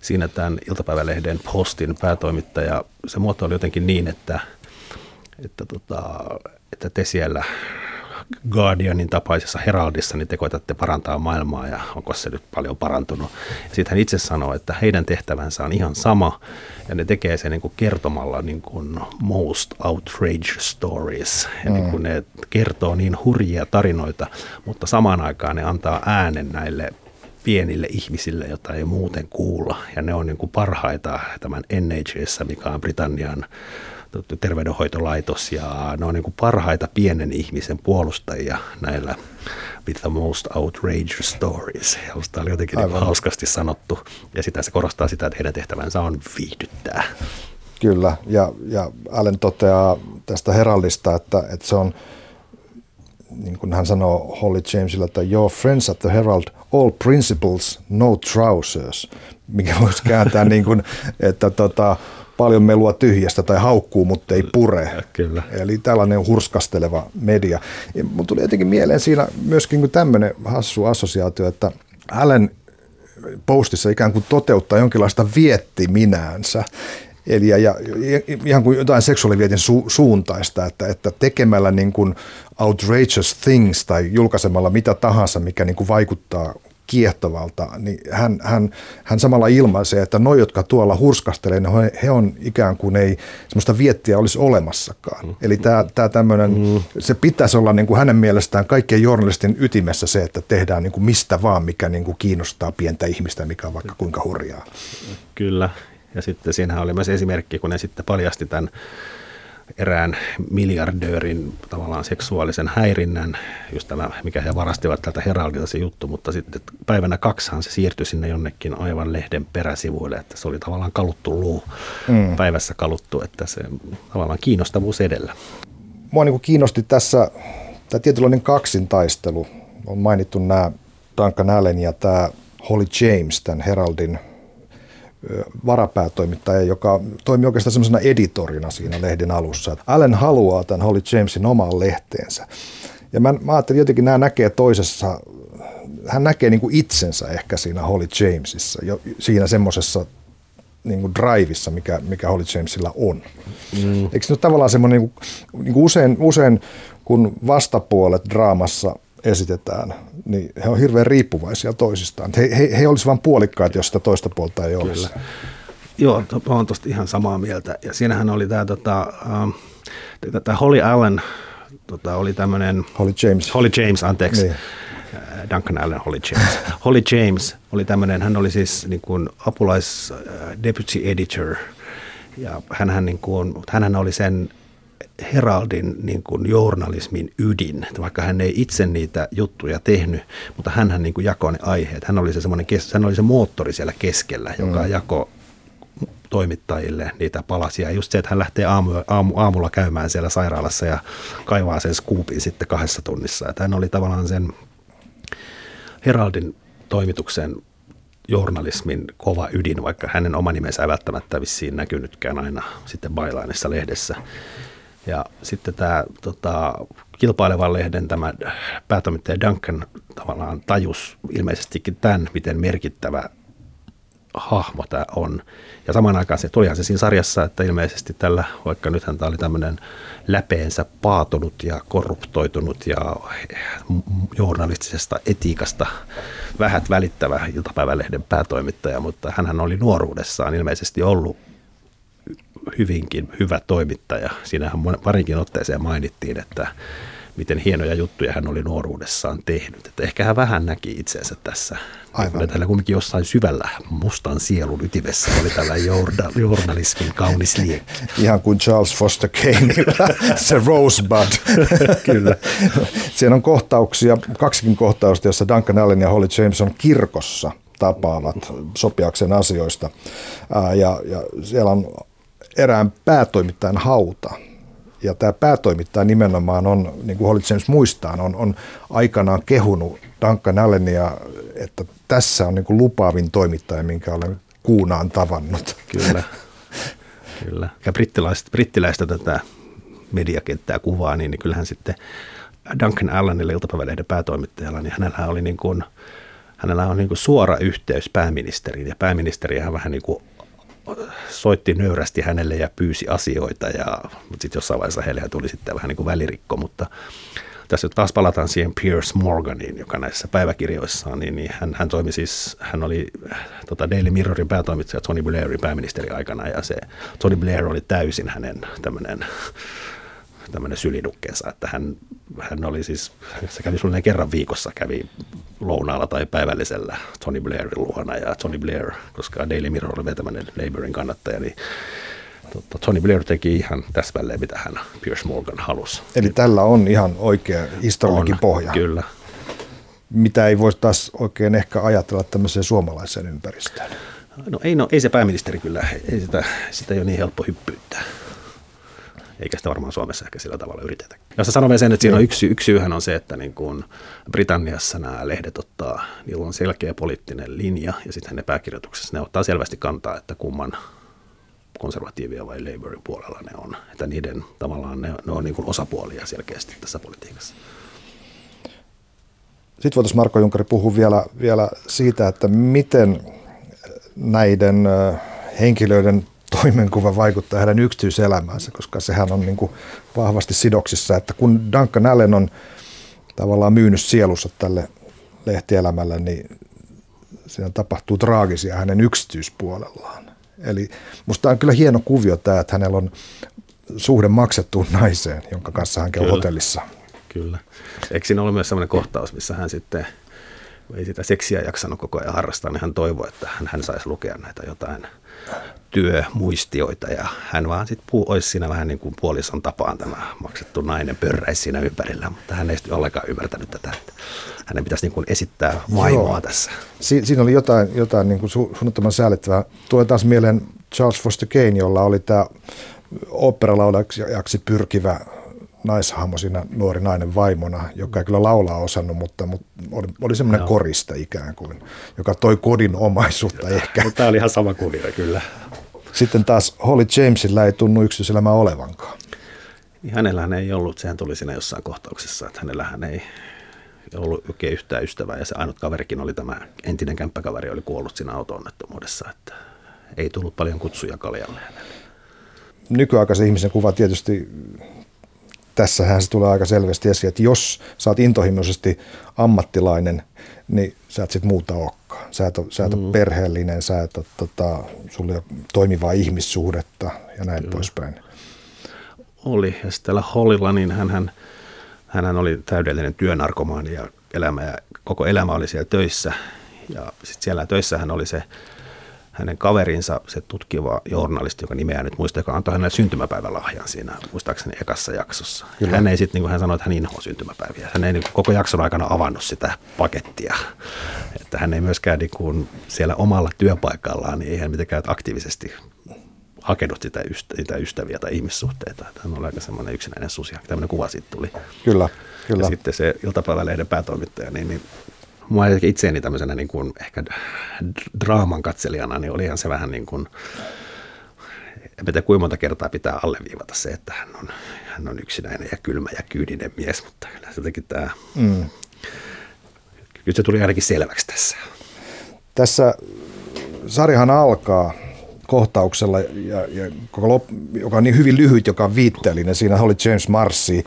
siinä tämän iltapäivälehden Postin päätoimittaja, se muotoili jotenkin niin, että että, tota, että te siellä Guardianin tapaisessa Heraldissa, niin te koetatte parantaa maailmaa ja onko se nyt paljon parantunut. Sitten hän itse sanoo, että heidän tehtävänsä on ihan sama ja ne tekee sen niin kuin kertomalla niin kuin most outrageous stories. Mm. niin kuin ne kertoo niin hurjia tarinoita, mutta samaan aikaan ne antaa äänen näille pienille ihmisille, joita ei muuten kuulla. Ja ne on niin kuin parhaita tämän NHS, mikä on Britannian terveydenhoitolaitos ja ne on niin kuin parhaita pienen ihmisen puolustajia näillä with the most outrageous stories. Tämä oli jotenkin niin hauskasti sanottu ja sitä se korostaa sitä, että heidän tehtävänsä on viihdyttää. Kyllä, ja, ja Allen toteaa tästä Heraldista, että, että se on, niin kuin hän sanoo Holly Jamesilla, että your friends at the Herald, all principles, no trousers, mikä voisi kääntää [LAUGHS] niin kuin, että tota, paljon melua tyhjästä tai haukkuu, mutta ei pure. Kyllä. Eli tällainen hurskasteleva media. Mun tuli jotenkin mieleen siinä myöskin tämmöinen hassu assosiaatio, että Allen postissa ikään kuin toteuttaa jonkinlaista viettiminäänsä. Eli ja, ja, ihan kuin jotain seksuaalivietin su, suuntaista, että, että tekemällä niin kuin outrageous things tai julkaisemalla mitä tahansa, mikä niin kuin vaikuttaa kiehtovalta, niin hän, hän, hän samalla ilmaisee, että ne, jotka tuolla hurskastelee, niin he, he on ikään kuin ei semmoista viettiä olisi olemassakaan. Mm. Eli tämä, tämä tämmöinen, mm. se pitäisi olla niin kuin hänen mielestään kaikkien journalistin ytimessä se, että tehdään niin kuin mistä vaan, mikä niin kuin kiinnostaa pientä ihmistä, mikä on vaikka kuinka hurjaa. Kyllä, ja sitten siinähän oli myös esimerkki, kun ne sitten paljasti tämän erään miljardöörin tavallaan seksuaalisen häirinnän, just tämä, mikä he varastivat tältä Heraldilta se juttu, mutta sitten päivänä kaksihan se siirtyi sinne jonnekin aivan lehden peräsivuille, että se oli tavallaan kaluttu luu, mm. päivässä kaluttu, että se tavallaan kiinnostavuus edellä. Mua niin kiinnosti tässä tämä tietynlainen kaksintaistelu. On mainittu nämä Duncan Allen ja tämä Holly James, tämän Heraldin varapäätoimittaja, joka toimi oikeastaan semmoisena editorina siinä lehden alussa. Allen haluaa tämän Holly Jamesin omaan lehteensä. Ja mä, mä ajattelin jotenkin, nämä näkee toisessa, hän näkee niin kuin itsensä ehkä siinä Holly Jamesissa, jo, siinä semmoisessa niin kuin drivissa, mikä, mikä Holly Jamesilla on. Mm. Eikö se ole tavallaan semmoinen, niin kuin, niin kuin usein, usein kun vastapuolet draamassa – esitetään, niin he on hirveän riippuvaisia toisistaan. He, he, he olisivat vain puolikkaat, jos sitä toista puolta ei olisi. Kyllä. Joo, olen tuosta ihan samaa mieltä. Ja siinähän oli tämä tota, um, Holly Allen, tota, oli tämmöinen... Holly James. Holly James, anteeksi. Niin. Äh, Duncan Allen, Holly James. [LAUGHS] Holly James oli tämmöinen, hän oli siis niin kuin apulais uh, deputy editor, ja hänhän, niin kuin, hänhän oli sen Heraldin niin kuin journalismin ydin, vaikka hän ei itse niitä juttuja tehnyt, mutta hän niin kuin jakoi ne aiheet. Hän oli se, hän oli se moottori siellä keskellä, joka mm. jakoi toimittajille niitä palasia. Just se, että hän lähtee aamu, aamu, aamulla käymään siellä sairaalassa ja kaivaa sen skuupin sitten kahdessa tunnissa. Että hän oli tavallaan sen Heraldin toimituksen journalismin kova ydin, vaikka hänen oma nimensä ei välttämättä vissiin näkynytkään aina sitten Bailainissa lehdessä. Ja sitten tämä tota, kilpailevan lehden tämä päätoimittaja Duncan tavallaan tajus ilmeisestikin tämän, miten merkittävä hahmo tämä on. Ja samaan aikaan se tulihan se siinä sarjassa, että ilmeisesti tällä, vaikka nythän tämä oli tämmöinen läpeensä paatunut ja korruptoitunut ja journalistisesta etiikasta vähät välittävä iltapäivälehden päätoimittaja, mutta hän oli nuoruudessaan ilmeisesti ollut hyvinkin hyvä toimittaja. Siinähän parinkin otteeseen mainittiin, että miten hienoja juttuja hän oli nuoruudessaan tehnyt. Että ehkä hän vähän näki itseensä tässä. Aivan. Täällä kumminkin jossain syvällä mustan sielun ytimessä oli tällä [LAUGHS] journalismin kaunis liekki. Ihan kuin Charles Foster Kane, [LAUGHS] se Rosebud. [LAUGHS] Kyllä. Siinä on kohtauksia, kaksikin kohtausta, jossa Duncan Allen ja Holly James on kirkossa tapaavat sopiakseen asioista. Ja, ja siellä on erään päätoimittajan hauta. Ja tämä päätoimittaja nimenomaan on, niin kuin Holly James muistaa, on, on aikanaan kehunut Duncan Allenia, että tässä on niin kuin lupaavin toimittaja, minkä olen kuunaan tavannut. Kyllä, [LAUGHS] kyllä. Ja brittiläistä, brittiläistä tätä mediakenttää kuvaa, niin, niin kyllähän sitten Duncan Allenille iltapäivälehden päätoimittajalla, niin hänellä oli niin kuin, hänellä on niin kuin suora yhteys pääministeriin ja pääministerihän vähän niin kuin soitti nöyrästi hänelle ja pyysi asioita, ja, mutta sitten jossain vaiheessa heille tuli sitten vähän niin kuin välirikko, mutta tässä taas palataan siihen Pierce Morganiin, joka näissä päiväkirjoissaan, niin, niin hän, hän toimi siis, hän oli tota Daily Mirrorin päätoimittaja Tony Blairin pääministeri aikana, ja se Tony Blair oli täysin hänen tämmöinen tämmöinen sylinukkeensa, että hän, hän oli siis, se kävi suunnilleen kerran viikossa, kävi lounaalla tai päivällisellä Tony Blairin luona, ja Tony Blair, koska Daily Mirror oli vetäminen Labourin kannattaja, niin tota, Tony Blair teki ihan täsmälleen, mitä hän Pierce Morgan halusi. Eli tällä on ihan oikea historiallinen pohja. Kyllä. Mitä ei voisi taas oikein ehkä ajatella tämmöiseen suomalaiseen ympäristöön? No ei, no, ei se pääministeri kyllä, ei sitä, sitä ei ole niin helppo hyppyyttää eikä sitä varmaan Suomessa ehkä sillä tavalla yritetä. Jos sanon sen, että siinä on yksi, yksi syyhän on se, että niin kuin Britanniassa nämä lehdet ottaa, niillä on selkeä poliittinen linja ja sitten ne pääkirjoituksessa ne ottaa selvästi kantaa, että kumman konservatiivia vai Labourin puolella ne on. Että niiden tavallaan ne, ne on niin kuin osapuolia selkeästi tässä politiikassa. Sitten voitaisiin Marko Junkari puhua vielä, vielä siitä, että miten näiden henkilöiden toimenkuva vaikuttaa heidän yksityiselämäänsä, koska sehän on niin kuin vahvasti sidoksissa, että kun Duncan Allen on tavallaan myynyt sielussa tälle lehtielämälle, niin siinä tapahtuu traagisia hänen yksityispuolellaan. Eli musta on kyllä hieno kuvio tämä, että hänellä on suhde maksettuun naiseen, jonka kanssa hän käy kyllä. hotellissa. Kyllä. Eikö siinä ollut myös sellainen kohtaus, missä hän sitten ei sitä seksiä jaksanut koko ajan harrastaa, niin hän toivoi, että hän, hän saisi lukea näitä jotain työmuistioita ja hän vaan sitten puu, olisi siinä vähän niin kuin puolison tapaan tämä maksettu nainen pörräisi siinä ympärillä, mutta hän ei sitten ollenkaan ymmärtänyt tätä, että hänen pitäisi niin kuin esittää vaimoa Joo. tässä. Si- siinä oli jotain, jotain niin kuin su- suunnattoman säällittävää. Tulee taas mieleen Charles Foster Kane, jolla oli tämä oopperalaulajaksi pyrkivä naishahmo siinä nuori nainen vaimona, joka ei kyllä laulaa osannut, mutta, mutta oli, oli semmoinen korista ikään kuin, joka toi kodin omaisuutta ehkä. Tämä oli ihan sama kuvio kyllä. Sitten taas Holly Jamesilla ei tunnu yksityiselämä olevankaan. Niin hänellähän ei ollut, sehän tuli siinä jossain kohtauksessa, että hänellähän ei ollut oikein yhtään ystävää ja se ainut kaverikin oli tämä entinen kämppäkaveri, oli kuollut siinä auto-onnettomuudessa, että ei tullut paljon kutsuja kaljalle Nykyaikaisen ihmisen kuva tietysti tässähän se tulee aika selvästi esiin, että jos sä oot intohimoisesti ammattilainen, niin sä et sit muuta olekaan. Sä et ole, sä et ole mm. perheellinen, sä et ole, tota, sulle ole toimivaa ihmissuhdetta ja näin Kyllä. poispäin. Oli, ja sitten täällä Hollilla, niin hän, hän oli täydellinen työnarkomaani ja elämä ja koko elämä oli siellä töissä. Ja sitten siellä töissä hän oli se hänen kaverinsa, se tutkiva journalisti, joka nimeä nyt muista, joka antoi hänelle syntymäpäivälahjan siinä, muistaakseni ekassa jaksossa. Kyllä. Hän ei sitten, niin kuin hän sanoi, että hän inhoaa syntymäpäiviä. Hän ei niin koko jakson aikana avannut sitä pakettia. Että hän ei myöskään niin kuin siellä omalla työpaikallaan, niin ei hän mitenkään aktiivisesti hakenut sitä, ystä, sitä ystäviä tai ihmissuhteita. Hän oli aika semmoinen yksinäinen susi. Tämmöinen kuva siitä tuli. Kyllä, kyllä. Ja sitten se iltapäivälehden päätoimittaja, niin, niin mua itseäni tämmöisenä niin kuin ehkä draaman katselijana, niin olihan se vähän niin kuin, en tiedä kuinka monta kertaa pitää alleviivata se, että hän on, hän on yksinäinen ja kylmä ja kyydinen mies, mutta kyllä se teki tämä, mm. kyllä se tuli ainakin selväksi tässä. Tässä sarjahan alkaa kohtauksella, ja, ja koko lop, joka on niin hyvin lyhyt, joka on viitteellinen. Siinä oli James Marsi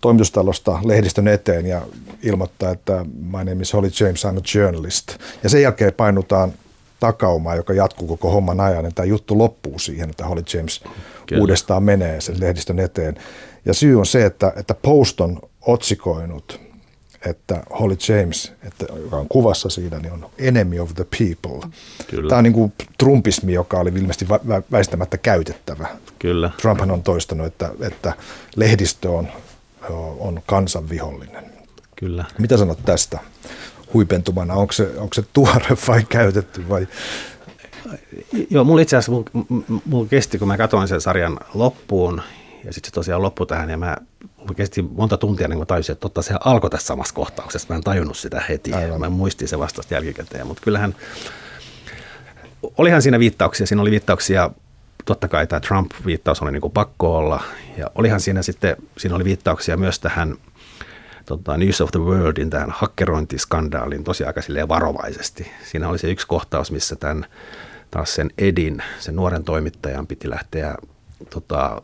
toimitustalosta lehdistön eteen ja ilmoittaa, että my name is Holly James, I'm a journalist. Ja sen jälkeen painutaan takaumaa, joka jatkuu koko homman ajan. Ja tämä juttu loppuu siihen, että Holly James Kyllä. uudestaan menee sen lehdistön eteen. Ja syy on se, että, että Post on otsikoinut, että Holly James, että, joka on kuvassa siinä, niin on enemy of the people. Kyllä. Tämä on niin kuin trumpismi, joka oli ilmeisesti väistämättä käytettävä. Kyllä. Trumphan on toistanut, että, että lehdistö on on kansan vihollinen. Kyllä. Mitä sanot tästä huipentumana? Onko se, onko se tuore vai käytetty vai? Joo, mulla itse asiassa mulla, mulla kesti, kun mä katsoin sen sarjan loppuun, ja sitten se tosiaan loppui tähän, ja mä mulla kesti monta tuntia, niin mä tajusin, että totta se alkoi tässä samassa kohtauksessa. Mä en tajunnut sitä heti. Aivan. Mä muistin se vasta jälkikäteen, mutta kyllähän olihan siinä viittauksia. Siinä oli viittauksia totta kai tämä Trump-viittaus oli niin kuin pakko olla. Ja olihan siinä sitten, siinä oli viittauksia myös tähän tota, News of the Worldin tähän hakkerointiskandaaliin tosi aika varovaisesti. Siinä oli se yksi kohtaus, missä tämän taas sen Edin, sen nuoren toimittajan piti lähteä tota,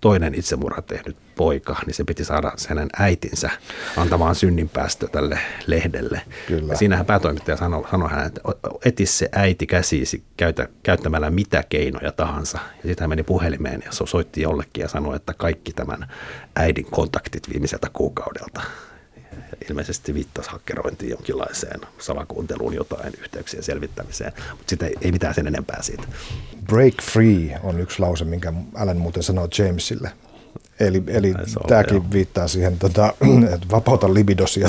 toinen itsemurha tehnyt poika, niin se piti saada sen hänen äitinsä antamaan synninpäästö tälle lehdelle. Kyllä. Ja siinähän päätoimittaja sanoi, sanoi hän, että eti se äiti käsiisi käytä, käyttämällä mitä keinoja tahansa. Ja sitten hän meni puhelimeen ja soitti jollekin ja sanoi, että kaikki tämän äidin kontaktit viimeiseltä kuukaudelta ilmeisesti viittasi hakkerointiin jonkinlaiseen salakuunteluun, jotain yhteyksien selvittämiseen, mutta sitä ei, ei mitään sen enempää siitä. Break free on yksi lause, minkä Alan muuten sanoo Jamesille. Eli, eli tämäkin joo. viittaa siihen, tota, [CLEARS THROAT] että vapauta libidosia,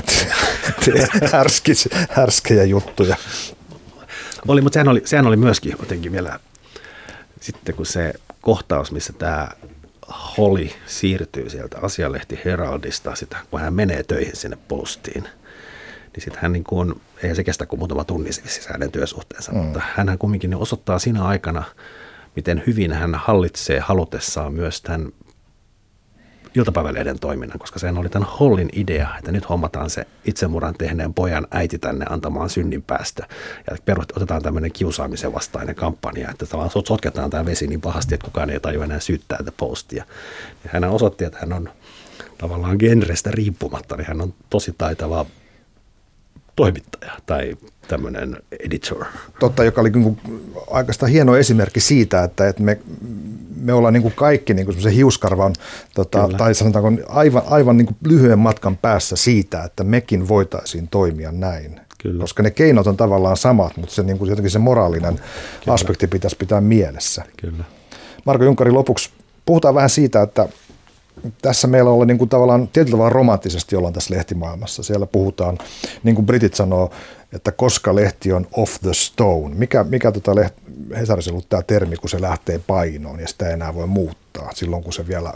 tee [LAUGHS] härskejä juttuja. Oli, mutta sehän oli, sehän oli myöskin jotenkin vielä sitten kun se kohtaus, missä tämä Holly siirtyy sieltä asialehti Heraldista, sitä, kun hän menee töihin sinne postiin, niin sitten hän niin kuin, ei se kestä kuin muutama tunnin siis hänen työsuhteensa, mm. mutta hän kumminkin osoittaa siinä aikana, miten hyvin hän hallitsee halutessaan myös tämän iltapäivälehden toiminnan, koska sehän oli tämän Hollin idea, että nyt hommataan se itsemurhan tehneen pojan äiti tänne antamaan synninpäästö. Ja otetaan tämmöinen kiusaamisen vastainen kampanja, että tavallaan sotketaan tämä vesi niin pahasti, että kukaan ei tajua enää syyttää tätä postia. Ja hän osoitti, että hän on tavallaan genrestä riippumatta, niin hän on tosi taitava toimittaja tai tämmöinen editor. Totta, joka oli niin aikaista hieno esimerkki siitä, että, että me, me ollaan niin kuin kaikki niin kuin hiuskarvan, tota, tai sanotaanko aivan, aivan niin kuin lyhyen matkan päässä siitä, että mekin voitaisiin toimia näin. Kyllä. Koska ne keinot on tavallaan samat, mutta se, niin kuin jotenkin se moraalinen Kyllä. aspekti pitäisi pitää mielessä. Kyllä. Marko Junkari, lopuksi puhutaan vähän siitä, että tässä meillä on niin kuin tavallaan tietyllä tavalla romanttisesti ollaan tässä lehtimaailmassa. Siellä puhutaan, niin kuin britit sanoo, että koska lehti on off the stone. Mikä, mikä tota leht- Hesarissa on ollut tämä termi, kun se lähtee painoon ja sitä ei enää voi muuttaa silloin, kun se vielä...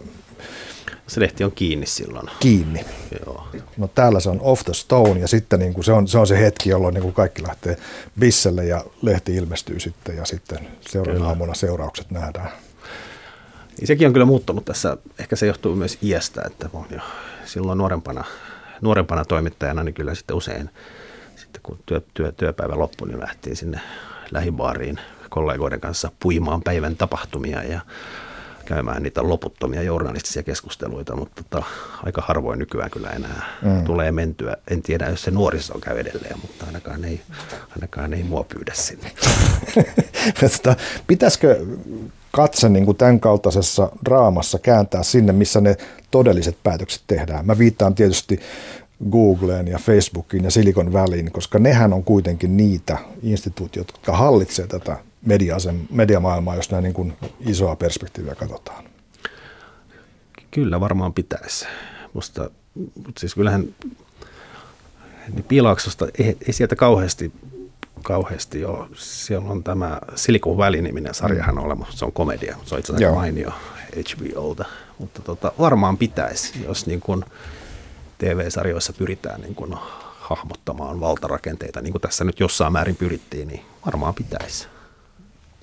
Se lehti on kiinni silloin. Kiinni. Joo. No täällä se on off the stone ja sitten niin kuin se, on, se on se hetki, jolloin niin kuin kaikki lähtee bisselle ja lehti ilmestyy sitten ja sitten seuraavana aamuna seuraukset nähdään. Niin sekin on kyllä muuttunut tässä. Ehkä se johtuu myös iästä, että on jo silloin nuorempana, nuorempana toimittajana, niin kyllä sitten usein sitten kun työ, työ, työpäivä loppui, niin lähtiin sinne lähibaariin kollegoiden kanssa puimaan päivän tapahtumia ja käymään niitä loputtomia journalistisia keskusteluita, mutta tota, aika harvoin nykyään kyllä enää mm. tulee mentyä. En tiedä, jos se nuoriso käy edelleen, mutta ainakaan ei, ainakaan ei mua pyydä sinne. [LAUGHS] Pitäisikö katse niin kuin tämän kaltaisessa draamassa kääntää sinne, missä ne todelliset päätökset tehdään. Mä viittaan tietysti Googleen ja Facebookiin ja Silicon Valleyin, koska nehän on kuitenkin niitä instituutioita, jotka hallitsevat tätä mediamaailmaa, jos näin niin kuin isoa perspektiiviä katsotaan. Kyllä varmaan pitäisi. Musta, siis kyllähän niin Piilaaksosta ei, ei sieltä kauheasti kauheasti jo. Siellä on tämä Silicon Valley-niminen sarjahan mm. olemassa, se on komedia, se on itse asiassa mainio HBOlta, mutta tota, varmaan pitäisi, jos niin kuin TV-sarjoissa pyritään niin kuin hahmottamaan valtarakenteita, niin kuin tässä nyt jossain määrin pyrittiin, niin varmaan pitäisi.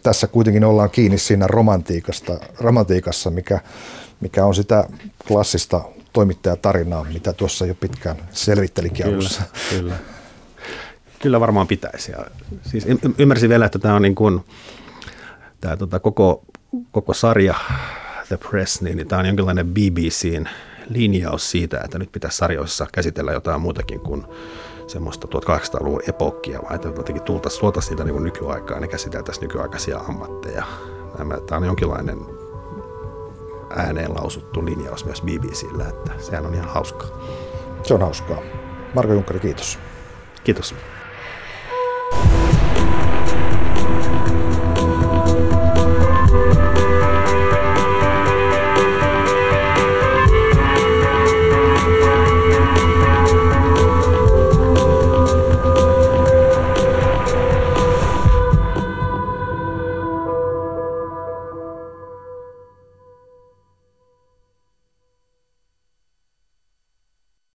Tässä kuitenkin ollaan kiinni siinä romantiikasta, romantiikassa, mikä, mikä on sitä klassista toimittajatarinaa, mitä tuossa jo pitkään selvittelikin kyllä, alussa. Kyllä. Kyllä varmaan pitäisi. Ja siis ymmärsin vielä, että tämä on niin kuin, tämä tota koko, koko sarja The Press, niin, niin tämä on jonkinlainen BBCn linjaus siitä, että nyt pitäisi sarjoissa käsitellä jotain muutakin kuin semmoista 1800-luvun epokkia, vaan että jotenkin tultaisiin, tuotaisiin niitä niin nykyaikaa, niin käsiteltäisiin nykyaikaisia ammatteja. Tämä on jonkinlainen ääneen lausuttu linjaus myös BBCllä, että sehän on ihan hauskaa. Se on hauskaa. Marko Junkkari, kiitos. Kiitos.